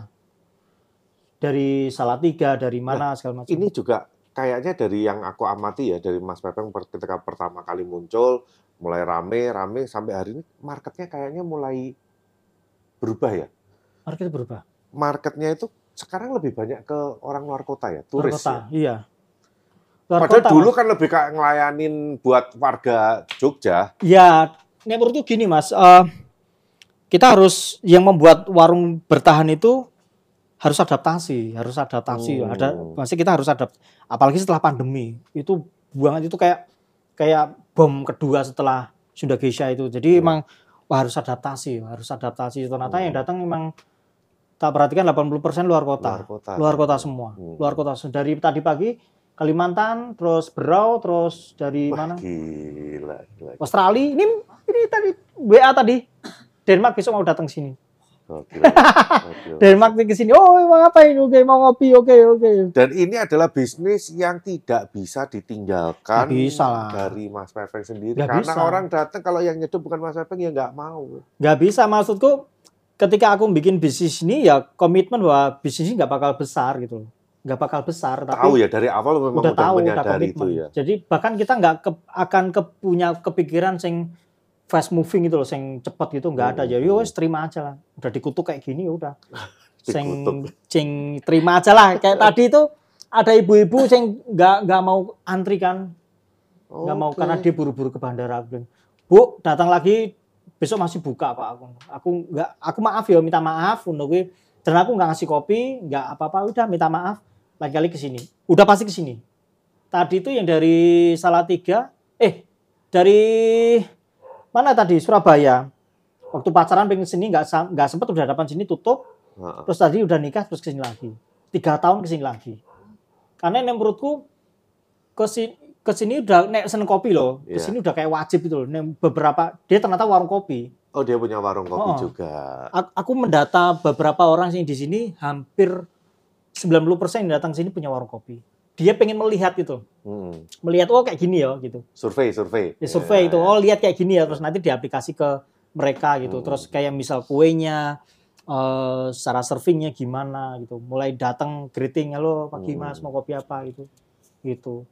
Dari Salatiga dari mana segala macam. Ini juga kayaknya dari yang aku amati ya dari Mas Pepeng ketika pertama kali muncul mulai rame rame sampai hari ini marketnya kayaknya mulai berubah ya. market berubah? Marketnya itu sekarang lebih banyak ke orang luar kota ya, luar turis kota ya. iya luar Padahal kota, dulu Mas. kan lebih kayak ngelayanin buat warga Jogja. Ya, nek menurutku gini mas, eh, kita harus yang membuat warung bertahan itu harus adaptasi, harus adaptasi. Hmm. Ada, masih kita harus adapt. Apalagi setelah pandemi, itu buangan itu kayak kayak bom kedua setelah Sunda Geisha itu. Jadi Hmm. emang wah, harus adaptasi, harus adaptasi. Ternyata Hmm. yang datang memang tak perhatikan 80% luar kota, Luar kota. luar kota semua, Hmm. luar kota. Dari tadi pagi Kalimantan, terus Berau, terus dari Wah, mana? gila, gila. Australia ini ini tadi WA tadi Denmark besok mau datang sini Gokil. Gokil. (laughs) Denmark ke sini oh mau ngapain oke mau ngopi oke oke Dan ini adalah bisnis yang tidak bisa ditinggalkan bisa lah. dari Mas Pepeng sendiri. Nggak Karena bisa. orang datang kalau yang nyeduh bukan Mas Pepeng ya nggak mau. nggak bisa maksudku ketika aku bikin bisnis ini ya komitmen bahwa bisnis ini nggak bakal besar gitu nggak bakal besar tapi Tahu ya dari awal memang udah udah, tahu udah komitmen itu ya. jadi bahkan kita nggak ke- akan ke, punya kepikiran sing fast moving gitu loh sing cepet gitu nggak ada. Hmm. jadi wes terima aja lah. Udah dikutuk kayak gini ya udah. (laughs) Sing sing terima aja lah. Kayak tadi itu ada ibu-ibu sing nggak nggak mau antri kan. Nggak mau Oke. karena dia buru-buru ke bandara. Bu datang lagi besok masih buka pak. Aku aku nggak aku maaf ya minta maaf. Untuk gue dan aku nggak ngasih kopi nggak apa-apa. Udah minta maaf. Lagi-kali ke sini. Udah pasti ke sini. Tadi itu yang dari Salatiga eh dari mana tadi? Surabaya. Waktu pacaran pengen sini nggak nggak sempet udah dapat sini tutup. Terus tadi udah nikah terus ke sini lagi. Tiga tahun ke sini lagi. Karena yang menurutku ke sini ke sini udah nek seneng kopi loh Iya. ke sini udah kayak wajib itu loh Nek beberapa dia ternyata warung kopi Oh dia punya warung kopi Oh. juga. Aku mendata beberapa orang sih di sini hampir 90% yang datang sini punya warung kopi dia pengen melihat itu Hmm. melihat oh kayak gini ya gitu Survei, survei. ya, survei Ya. itu oh lihat kayak gini ya terus nanti diaplikasi ke mereka gitu Hmm. terus kayak misal kuenya eh secara servingnya gimana gitu mulai datang greeting halo pagi Hmm. mas mau kopi apa gitu gitu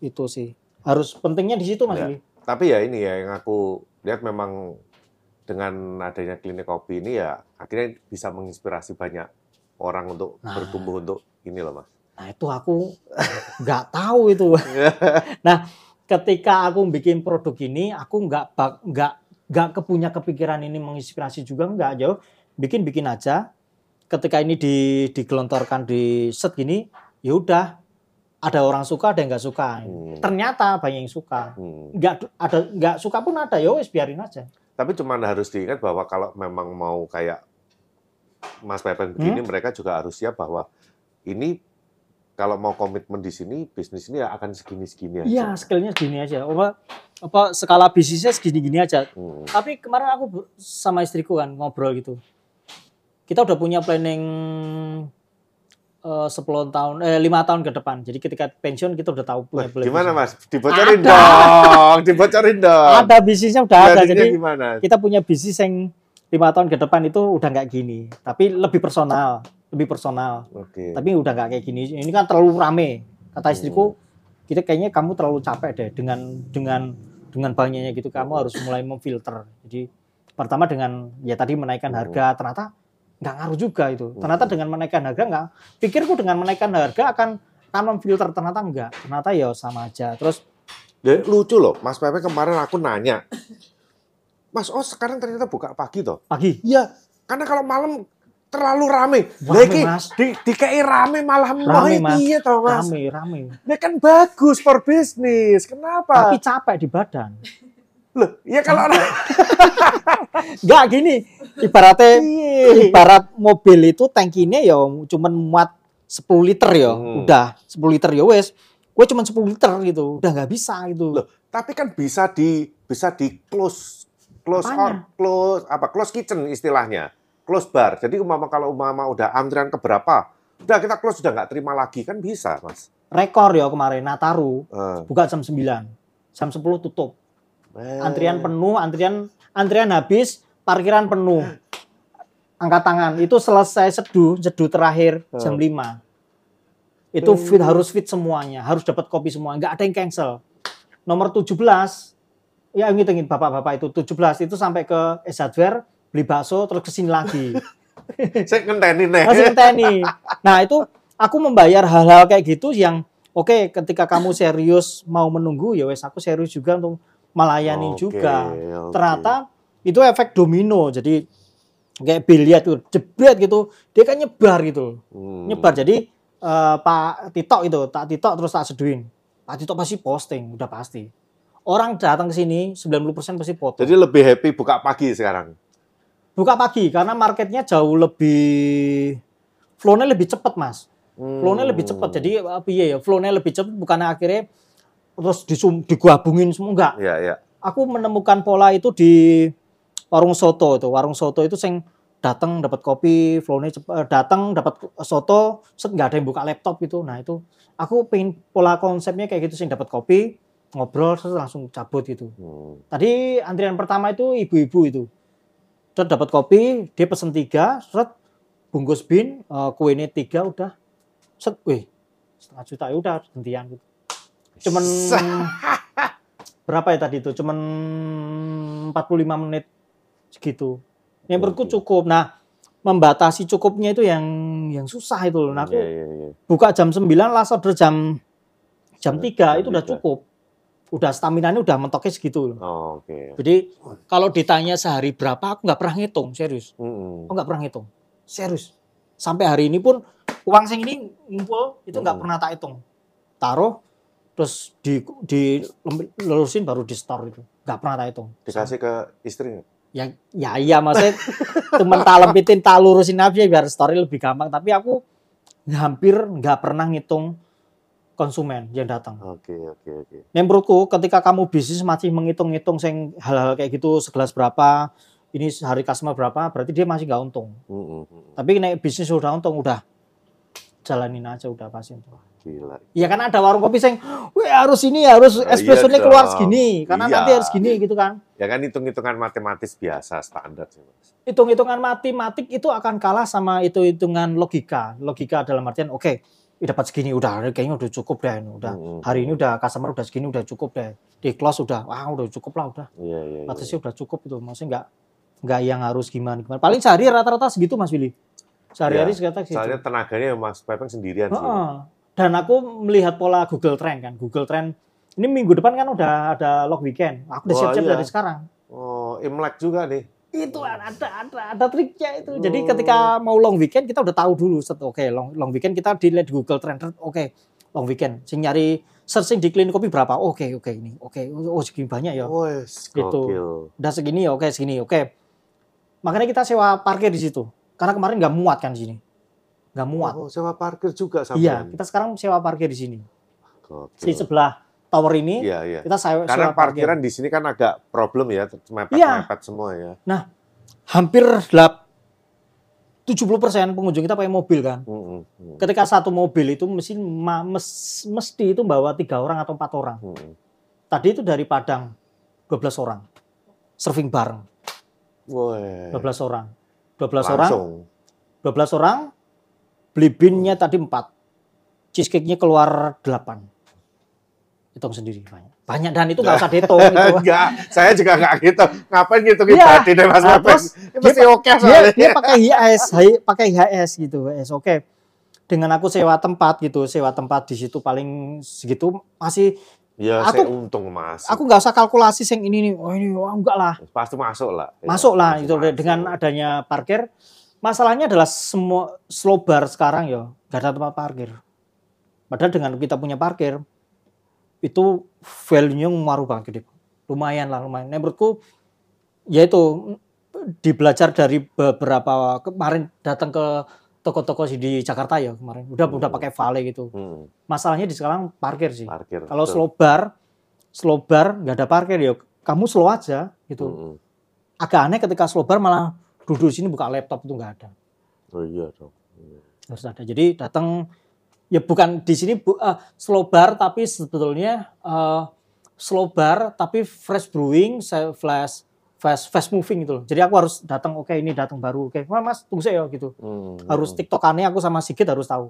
itu sih harus pentingnya di situ mas Ya. Tapi ya ini ya yang aku lihat memang dengan adanya klinik kopi ini ya akhirnya bisa menginspirasi banyak orang untuk Nah. bertumbuh untuk ini loh mas. nah itu aku (laughs) nggak tahu itu (laughs) nah ketika aku bikin produk ini aku nggak nggak nggak kepunya kepikiran ini menginspirasi juga nggak jauh bikin bikin aja ketika ini di digelontorkan di set gini ya udah ada orang suka ada yang nggak suka Hmm. ternyata banyak yang suka Hmm. nggak ada nggak suka pun ada ya wes biarin aja Tapi cuman harus diingat bahwa kalau memang mau kayak Mas Pepen begini, mereka juga harus siap bahwa ini kalau mau komitmen di sini, bisnis ini akan segini-segini aja. iya skillnya segini aja apa apa skala bisnisnya segini gini aja Hmm. tapi kemarin aku sama istriku kan ngobrol gitu kita udah punya planning eh, 10 tahun eh lima tahun ke depan jadi ketika pensiun kita udah tahu punya Wah, gimana mas? Dibocorin Ada. dong, dibocorin dong. ada bisnisnya udah ada Planningnya jadi gimana? kita punya bisnis yang lima tahun ke depan itu udah nggak gini tapi lebih personal lebih personal Oke. tapi udah nggak kayak gini ini kan terlalu rame kata Hmm. istriku kita kayaknya kamu terlalu capek deh dengan dengan dengan banyaknya gitu kamu harus mulai memfilter jadi pertama dengan ya tadi menaikkan Hmm. harga ternyata nggak ngaruh juga itu ternyata dengan menaikkan harga nggak pikirku dengan menaikkan harga akan akan memfilter ternyata enggak ternyata ya sama aja terus Ya, lucu loh, Mas Pepe kemarin aku nanya, Mas Oh sekarang ternyata buka pagi toh? pagi Iya, Karena kalau malam terlalu rame. Rame, Lah iki Mas. di dikei rame malah Rame, mau Mas. piye to, Mas? Rame, rame. Ini kan bagus for bisnis. Kenapa? Tapi capek di badan. Loh, ya kalau Enggak (laughs) gini, ibaratnya Iya. ibarat mobil itu tangkinya ya cuman muat 10 liter ya. Hmm. Udah 10 liter ya wes. Gue cuman 10 liter gitu. Udah nggak bisa gitu. Loh, tapi kan bisa di bisa di close close or close apa close kitchen istilahnya close bar jadi umama kalau umama udah antrian keberapa udah kita close udah nggak terima lagi kan bisa mas Rekor ya kemarin Nataru Eh, buka jam 9. Jam 10 tutup. Antrian penuh, antrian antrian habis, parkiran penuh. Angkat tangan. Itu selesai seduh, seduh terakhir jam 5. Itu fit harus fit semuanya, harus dapat kopi semua, nggak ada yang cancel. Nomor 17 ya ngitungin bapak-bapak itu 17 itu sampai ke S Hardware beli bakso terus ke sini lagi. (laughs) saya ngenteni nih Masih ngenteni. Nah, itu aku membayar hal-hal kayak gitu yang oke ketika kamu serius mau menunggu ya wes aku serius juga untuk melayani Oke, juga. oke. Ternyata itu efek domino. Jadi kayak biliar tuh jebret gitu, dia kan nyebar gitu. Hmm. Nyebar. Jadi eh, Pak Tito itu, tak Tito terus tak seduin. Pak Tito pasti posting, udah pasti. Orang datang ke sini 90% pasti foto. jadi lebih happy buka pagi sekarang buka pagi karena marketnya jauh lebih flow-nya lebih cepat, Mas. Hmm. Flow-nya lebih cepat. Jadi apa ya, flow-nya lebih cepat bukan akhirnya terus disum, digabungin semua enggak. ya ya Aku menemukan pola itu di warung soto itu. Warung soto itu sing datang dapat kopi, flow-nya cepat, datang dapat soto, set nggak ada yang buka laptop itu. Nah, itu aku pengen pola konsepnya kayak gitu sing dapat kopi, ngobrol terus langsung cabut gitu. Hmm. Tadi antrian pertama itu ibu-ibu itu. Terus dapat kopi, dia pesen tiga, set bungkus bin, eh, kuenya tiga udah, set, wih setengah juta ya udah gantian gitu. Cuman (laughs) berapa ya tadi itu? Cuman 45 menit segitu. Yang menurutku Oke. cukup. Nah, membatasi cukupnya itu yang yang susah itu loh. Nah, aku Iya, iya, iya. buka jam 9 last order jam jam 3 itu udah cukup. Udah stamina ini udah mentoknya segitu loh. Oh, oke Jadi kalau ditanya sehari berapa, aku nggak pernah ngitung, serius. Hmm. Aku nggak pernah ngitung, serius. Sampai hari ini pun uang sing ini ngumpul itu nggak Hmm. pernah tak hitung. Taruh, terus di di lurusin baru di store itu, nggak pernah tak hitung. dikasih ke istri? Ya, ya iya maksudnya (laughs) temen tak lempitin, tak lurusin aja biar story lebih gampang. Tapi aku hampir nggak pernah ngitung konsumen yang datang. oke oke oke Yang menurutku ketika kamu bisnis masih menghitung-hitung sing hal-hal kayak gitu segelas berapa, ini hari customer berapa, berarti dia masih nggak untung. Hmm, hmm. Tapi naik bisnis udah untung, udah jalanin aja udah pasti untung. Gila Iya kan ada warung kopi sing, weh harus ini harus iya espressonya keluar dong. segini, karena Iya. nanti harus gini gitu kan. ya kan hitung-hitungan matematis biasa standar sih mas Hitung-hitungan matematik itu akan kalah sama hitung-hitungan logika. Logika dalam artian oke, dapat segini udah kayaknya udah cukup deh, ini, udah Hmm, hari ini udah customer udah segini udah cukup deh. Di close udah, wah udah cukup lah udah. iya iya iya. batasnya udah cukup itu maksudnya nggak nggak yang harus gimana gimana paling sehari rata-rata segitu mas Willy sehari-hari Ya, sekitar segitu soalnya tenaganya mas Pepeng sendirian sih Heeh. Dan aku melihat pola Google Trend kan. Google Trend ini minggu depan kan udah ada long weekend. Aku udah siap-siap iya. dari sekarang. Oh Imlek juga nih. Itu ada ada ada triknya itu. Jadi Oh. ketika mau long weekend kita udah tahu dulu set oke long long weekend kita dilihat di Google Trend. Oke long weekend. Sing nyari searching di clean kopi berapa? Oke oke ini. Oke oh segini banyak ya. Wes, Gitu. udah segini oke segini oke. Makanya kita sewa parkir di situ. Karena kemarin nggak muat kan di sini nggak muat Oh, sewa parkir juga sampai. iya kita sekarang sewa parkir di sini Gokil. di sebelah tower ini Iya, iya. kita sewa, Karena sewa parkir parkiran di sini kan agak problem ya, Iya. mepet-mepet semua ya. hampir gelap 70% pengunjung kita pakai mobil kan Hmm, hmm, ketika satu mobil itu mesti mes- mesti itu bawa tiga orang atau empat orang hmm. tadi itu dari Padang 12 orang surfing bareng Woi. 12 orang 12 orang Langsung. 12 orang beli binnya tadi 4 cheesecake-nya keluar 8 hitung sendiri banyak banyak dan itu nggak usah dihitung itu Enggak, saya juga enggak gitu. Ngapain gitu Iya. tadi deh Mas Nah, terus Ini Pasti oke dia, soalnya. dia pakai HIS hi- pakai HIS gitu HIS oke dengan aku sewa tempat gitu sewa tempat di situ paling segitu masih Ya, Aku- saya untung mas. Aku nggak usah kalkulasi sing ini nih. Oh ini oh, enggak lah. pasti masuk lah. Ya, Masuk lah itu masuk. dengan adanya parkir. Masalahnya adalah semua slow bar sekarang ya nggak ada tempat parkir. Padahal dengan kita punya parkir itu value-nya ngaruh banget gede. Lumayan lah lumayan. Nah, menurutku ya itu di belajar dari beberapa kemarin datang ke toko-toko di Jakarta ya kemarin. Udah udah Hmm. pakai Vale gitu. Hmm, Masalahnya di sekarang parkir sih. parkir. Kalau betul. slow bar, slow bar nggak ada parkir ya. Kamu slow aja gitu. Hmm, Agak aneh ketika slow bar malah duduk di sini buka laptop itu nggak ada. Oh iya dong. Hmm. Harus ada. Jadi datang ya bukan di sini bu, eh, slow bar tapi sebetulnya eh, slow bar tapi fresh brewing, flash fast fast moving gitu loh. Jadi aku harus datang oke ini datang baru oke. Wah Mas tunggu saya ya gitu. Hmm, Harus hmm. tiktokannya aku sama Sigit harus tahu.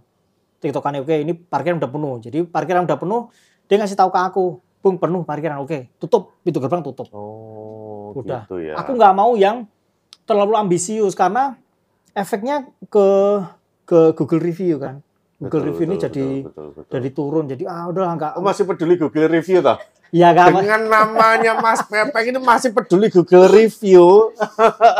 Tiktokannya oke ini parkiran udah penuh. Jadi parkiran udah penuh dia ngasih tahu ke aku. Bung penuh parkiran oke. Tutup pintu gerbang tutup. Oh, Udah. gitu ya. Aku nggak mau yang terlalu ambisius karena efeknya ke ke Google Review kan. Google Betul, Review ini betul, jadi betul, betul, betul. jadi turun. Jadi ah udah nggak. Oh, masih peduli Google Review toh? Ya kan. Dengan namanya Mas Pepeng ini masih peduli Google (laughs) Review.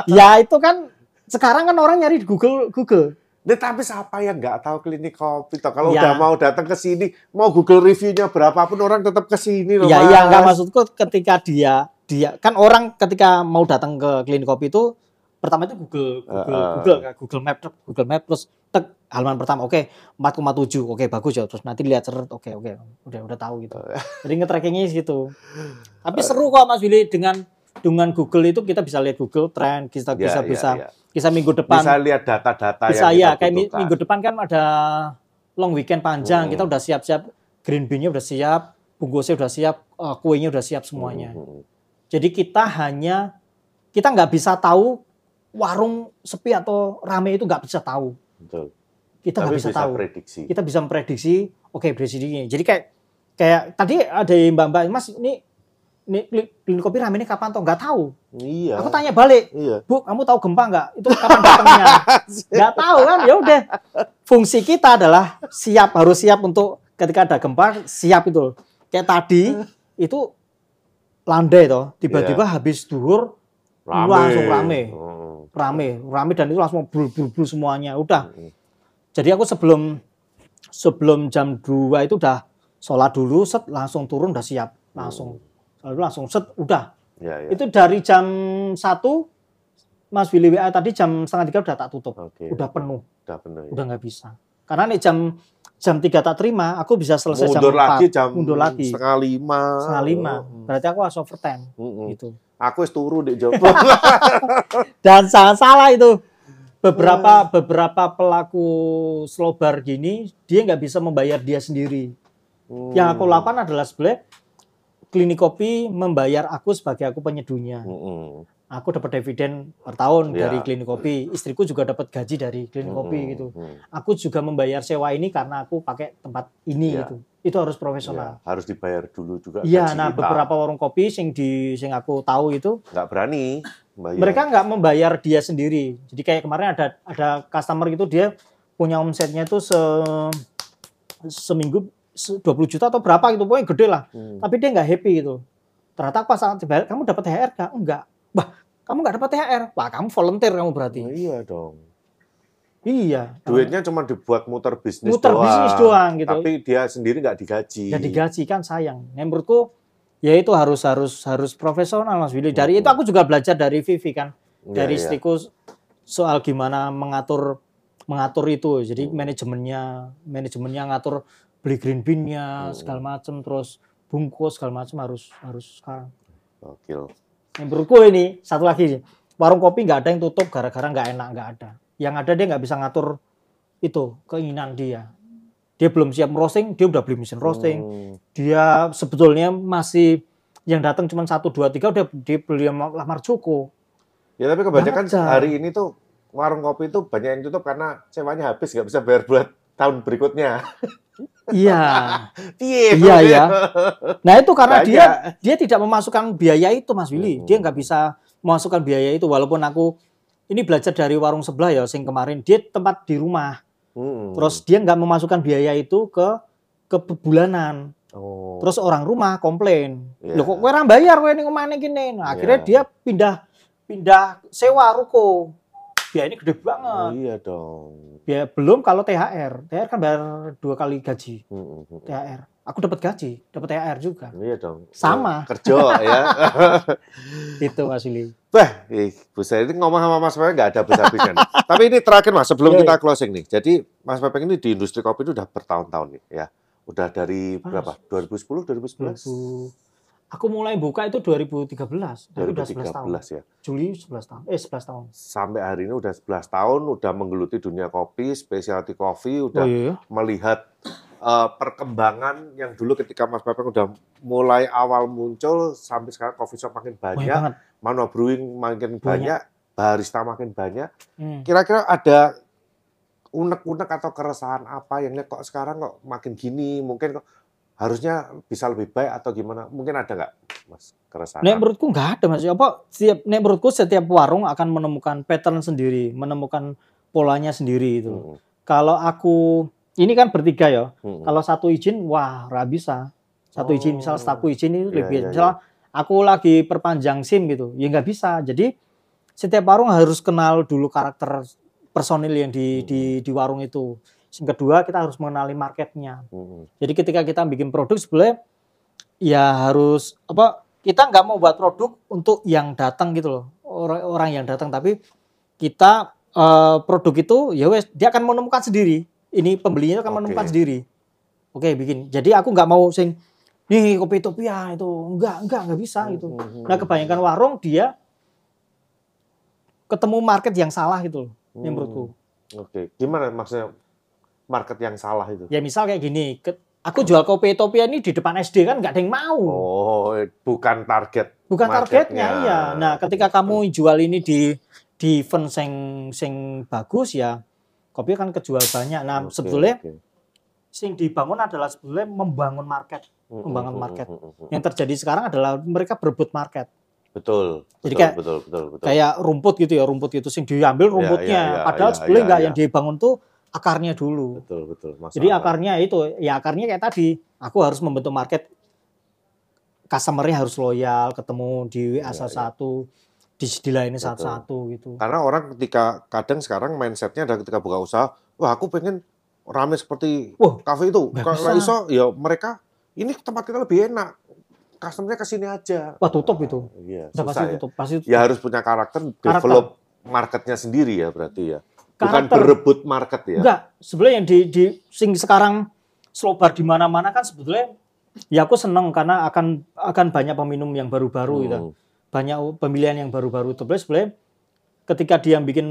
ya itu kan sekarang kan orang nyari di Google Google. Nah, tapi siapa yang nggak tahu klinik kopi toh? Kalau Ya. udah mau datang ke sini, mau Google reviewnya berapapun orang tetap ke sini loh, Ya Mas. iya nggak maksudku ketika dia dia kan orang ketika mau datang ke klinik kopi itu pertama itu Google Google Uh, uh. Google Google Map Google Map terus tek halaman pertama oke 4,7 oke bagus ya terus nanti lihat seret oke oke udah udah tahu gitu jadi nge-trackingnya gitu tapi seru kok Mas Willy dengan dengan Google itu kita bisa lihat Google Trend kita Ya, bisa ya, bisa ya. bisa minggu depan Bisa lihat data-data bisa yang ya kita kayak butuhkan. minggu depan kan ada long weekend panjang Hmm. kita udah siap-siap green bean-nya udah siap bungkusnya udah siap eh, kuenya udah siap semuanya hmm, jadi kita hanya kita nggak bisa tahu warung sepi atau rame itu nggak bisa tahu. Betul. Kita nggak bisa, bisa tahu. prediksi. Kita bisa memprediksi. Oke, prediksi ini. Jadi kayak kayak tadi ada yang mbak-mbak, Mas ini ini klinik kopi rame ini kapan toh? Nggak tahu. Iya. Aku tanya balik, Iya. Bu, kamu tahu gempa nggak? Itu kapan datangnya? (laughs) nggak tahu kan? Ya udah. Fungsi kita adalah siap, harus siap untuk ketika ada gempa, siap itu. Kayak tadi itu landai toh, tiba-tiba habis duhur langsung rame. Hmm, rame, rame dan itu langsung bul bul bul semuanya. Udah. Jadi aku sebelum sebelum jam 2 itu udah sholat dulu, set langsung turun udah siap, langsung. Lalu langsung set udah. Ya, ya. Itu dari jam 1 Mas Willy WA tadi jam setengah tiga udah tak tutup. Oke. Udah penuh, Udah benar. ya. udah nggak bisa. Karena nih jam jam 3 tak terima, aku bisa selesai Mundur jam 4. lagi jam mundur lagi. setengah lima. Setengah lima. Hmm. Berarti aku harus overtime Hmm. gitu. Aku wis turu di Jopo. (laughs) Dan jangan salah itu. Beberapa beberapa pelaku slow bar gini, dia nggak bisa membayar dia sendiri. Yang aku lakukan adalah sebenarnya klinik kopi membayar aku sebagai aku penyeduhnya. Hmm. Aku dapat dividen per tahun Ya. dari klinik kopi. Istriku juga dapat gaji dari klinik kopi Hmm. gitu. Hmm. Aku juga membayar sewa ini karena aku pakai tempat ini Ya. gitu. Itu harus profesional. harus dibayar dulu juga. Iya, nah kita. beberapa warung kopi sing di sing aku tahu itu nggak berani bayar. mereka nggak membayar dia sendiri. Jadi kayak kemarin ada ada customer gitu dia punya omsetnya itu se seminggu se- 20 juta atau berapa gitu pokoknya gede lah. Hmm. Tapi dia nggak happy gitu. Ternyata pas kamu dapat THR nggak? Enggak. Wah, kamu nggak dapat THR. Wah, kamu volunteer kamu berarti. Oh, iya dong. Iya. Duitnya cuma dibuat muter bisnis Muter doang. bisnis doang gitu. Tapi dia sendiri nggak digaji. nggak digaji kan sayang. Nah, menurutku ya itu harus harus harus profesional Mas Willy. Dari Hmm. itu aku juga belajar dari Vivi kan. Iya, dari iya. istriku soal gimana mengatur mengatur itu. Jadi Hmm. manajemennya manajemennya ngatur beli green bean-nya Hmm. segala macam terus bungkus segala macam harus harus sekarang. Gokil. Yang menurutku ini satu lagi nih, warung kopi nggak ada yang tutup gara-gara nggak enak nggak ada. Yang ada dia nggak bisa ngatur itu keinginan dia. Dia belum siap roasting, dia udah beli mesin roasting. Hmm. Dia sebetulnya masih yang datang cuma satu dua tiga udah dia beli lamar Joko. Ya tapi kebanyakan hari ini tuh warung kopi itu banyak yang tutup karena sewanya habis nggak bisa bayar buat tahun berikutnya. Iya. (laughs) Iya, iya. Nah itu karena Banyak. dia dia tidak memasukkan biaya itu Mas Willy. Hmm. Dia nggak bisa memasukkan biaya itu walaupun aku ini belajar dari warung sebelah ya sing kemarin dia tempat di rumah. Hmm. Terus dia nggak memasukkan biaya itu ke ke bulanan. Oh. Terus orang rumah komplain. Iya. Loh kok kowe ora bayar kowe ning omahne kene. Nah, akhirnya Iya. dia pindah pindah sewa ruko. Biaya (laughs) ini gede Oh, banget. iya dong. Biaya belum kalau THR. THR kan bayar dua kali gaji. Hmm, hmm. THR. Aku dapat gaji, dapat THR juga. Iya dong. Sama. Kerja ya. (laughs) Itu Mas Willy. Wah, ih, Bu saya ini ngomong sama Mas Pepeng nggak ada habis-habisnya. (laughs) nih. Tapi ini terakhir Mas, sebelum Iya, kita closing nih. Jadi Mas Pepeng ini di industri kopi itu udah bertahun-tahun nih ya. Udah dari berapa? 2010, 2011? 2000 Aku mulai buka itu 2013. Tapi udah 11 tahun. 2013 ya. Juli 11 tahun. Eh 11 tahun. Sampai hari ini udah 11 tahun, udah menggeluti dunia kopi, specialty coffee, udah Oh iya. melihat eh, perkembangan yang dulu ketika Mas Pepeng udah mulai awal muncul sampai sekarang coffee shop makin Banyak manual brewing makin Banyak. banyak, barista makin banyak. Hmm. Kira-kira ada unek-unek atau keresahan apa yang lihat kok sekarang kok makin gini, mungkin kok harusnya bisa lebih baik atau gimana? Mungkin ada nggak, Mas, keresahan? Nek menurutku nggak ada mas. Apa setiap nek menurutku setiap warung akan menemukan pattern sendiri, menemukan polanya sendiri itu. Mm, Kalau aku ini kan bertiga ya. mm, mm. Kalau satu izin, wah nggak bisa. Satu izin, misal Oh. setaku izin itu lebih. iya, misal aku lagi perpanjang SIM gitu, ya nggak bisa. Jadi setiap warung harus kenal dulu karakter personil yang di Hmm. di di warung itu. Yang kedua kita harus mengenali marketnya. Mm, mm. Jadi ketika kita bikin produk sebenarnya ya harus apa kita nggak mau buat produk untuk yang datang gitu loh orang orang yang datang tapi kita eh, produk itu ya wes dia akan menemukan sendiri ini pembelinya akan Oke. menemukan sendiri oke bikin jadi aku nggak mau sing nih kopi topia itu enggak enggak nggak bisa gitu Mm, mm, nah mm. kebanyakan warung dia ketemu market yang salah gitu loh Hmm. menurutku Oke, gimana maksudnya market yang salah itu? ya misal kayak gini ke- aku jual kopi topia ini di depan SD kan nggak ada yang mau Oh, bukan target. bukan targetnya iya nah ketika kamu jual ini di di event sing sing bagus ya kopi kan kejual banyak nah Oke, sebetulnya oke. sing dibangun adalah sebetulnya membangun market membangun market. yang terjadi sekarang adalah mereka berebut market Betul. Jadi betul, kayak- betul, betul, betul. kayak rumput gitu ya rumput gitu sing diambil Iya, rumputnya iya, iya, padahal iya, sebetulnya iya, nggak iya. yang dibangun tuh akarnya dulu betul, betul. Masuk jadi akarnya itu ya akarnya kayak tadi aku harus membentuk market customer-nya harus loyal ketemu di WA salah iya. satu di dilayani satu-satu gitu Karena orang ketika kadang sekarang mindsetnya adalah ketika buka usaha, wah aku pengen rame seperti Wah, kafe itu. Kalau iso, ya mereka ini tempat kita lebih enak. Customer-nya ke sini aja. Wah, tutup itu. Iya, udah pasti ya. tutup pasti tutup. Ya harus punya karakter, develop marketnya sendiri ya berarti ya. Bukan Karakter. berebut market ya. Enggak, sebenarnya yang di, di sing sekarang slow bar di mana-mana kan sebetulnya ya aku seneng karena akan akan banyak peminum yang baru-baru gitu. Hmm. Banyak pemilihan yang baru-baru. Terus sebenarnya ketika dia bikin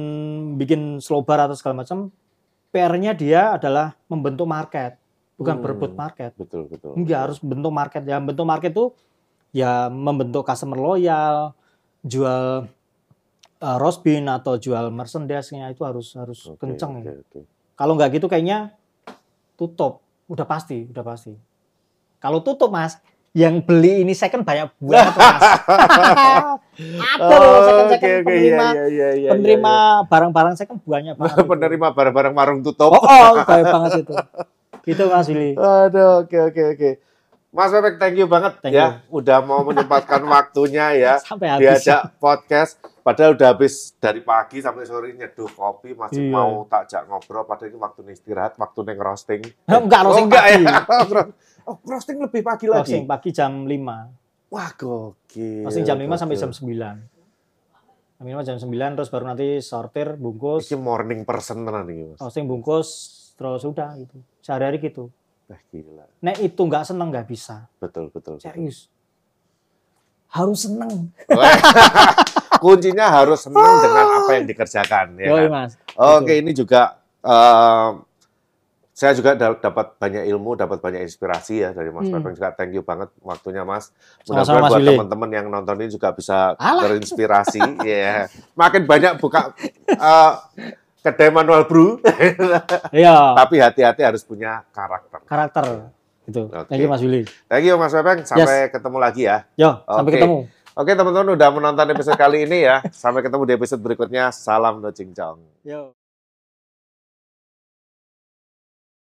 bikin slow bar atau segala macam, PR-nya dia adalah membentuk market, bukan Hmm. berebut market. Betul, betul. Enggak harus bentuk market ya. Bentuk market itu ya membentuk customer loyal, jual uh, roast bean atau jual merchandise-nya itu harus harus Oke, kenceng. oke, ya. oke. Kalau nggak gitu kayaknya tutup. Udah pasti, udah pasti. Kalau tutup mas, yang beli ini second banyak banget mas. (laughs) Ada loh second second Oke, oke, penerima iya, iya, iya, penerima barang-barang second banyak banget. (laughs) penerima barang-barang warung tutup. Oh, oh banyak banget itu. Gitu mas Willy. Aduh, oke oke oke. Mas Bebek, thank you banget Thank ya, udah mau menyempatkan (laughs) waktunya ya Sampai habis. diajak podcast. Padahal udah habis dari pagi sampai sore nyeduh kopi, masih Iya. mau tak jak ngobrol. Padahal ini waktu istirahat, waktu neng roasting. Enggak, oh, roasting enggak pagi. ya? (laughs) oh, roasting lebih pagi lagi. Roasting pagi jam 5. Wah, gokil. Roasting jam 5 sampai gokil. jam 9. Jam 5 jam 9 terus baru nanti sortir, bungkus. Ini morning person tenan nih, Mas. Roasting bungkus terus udah gitu. Sehari-hari gitu. Wah, gila. Nek itu nggak seneng nggak bisa. Betul, betul. betul. Serius. Harus seneng. (laughs) Kuncinya harus senang dengan apa yang dikerjakan. Ya Yoi, kan? mas. Oke, ini juga eh, saya juga da- dapat banyak ilmu, dapat banyak inspirasi ya dari Mas Hmm. Pepeng juga. Thank you banget waktunya Mas. Mudah-mudahan buat teman-teman yang nonton ini juga bisa Alah. terinspirasi. (laughs) ya. Makin banyak buka eh, kedai manual brew, Iya. tapi hati-hati harus punya karakter. Karakter. Itu. Oke. Thank you Mas Willy. Thank you Mas Pepeng, sampai ketemu lagi ya. Yo, sampai Oke. ketemu. Oke teman-teman udah menonton episode kali ini ya. Sampai ketemu di episode berikutnya. Salam no cincong. Yo.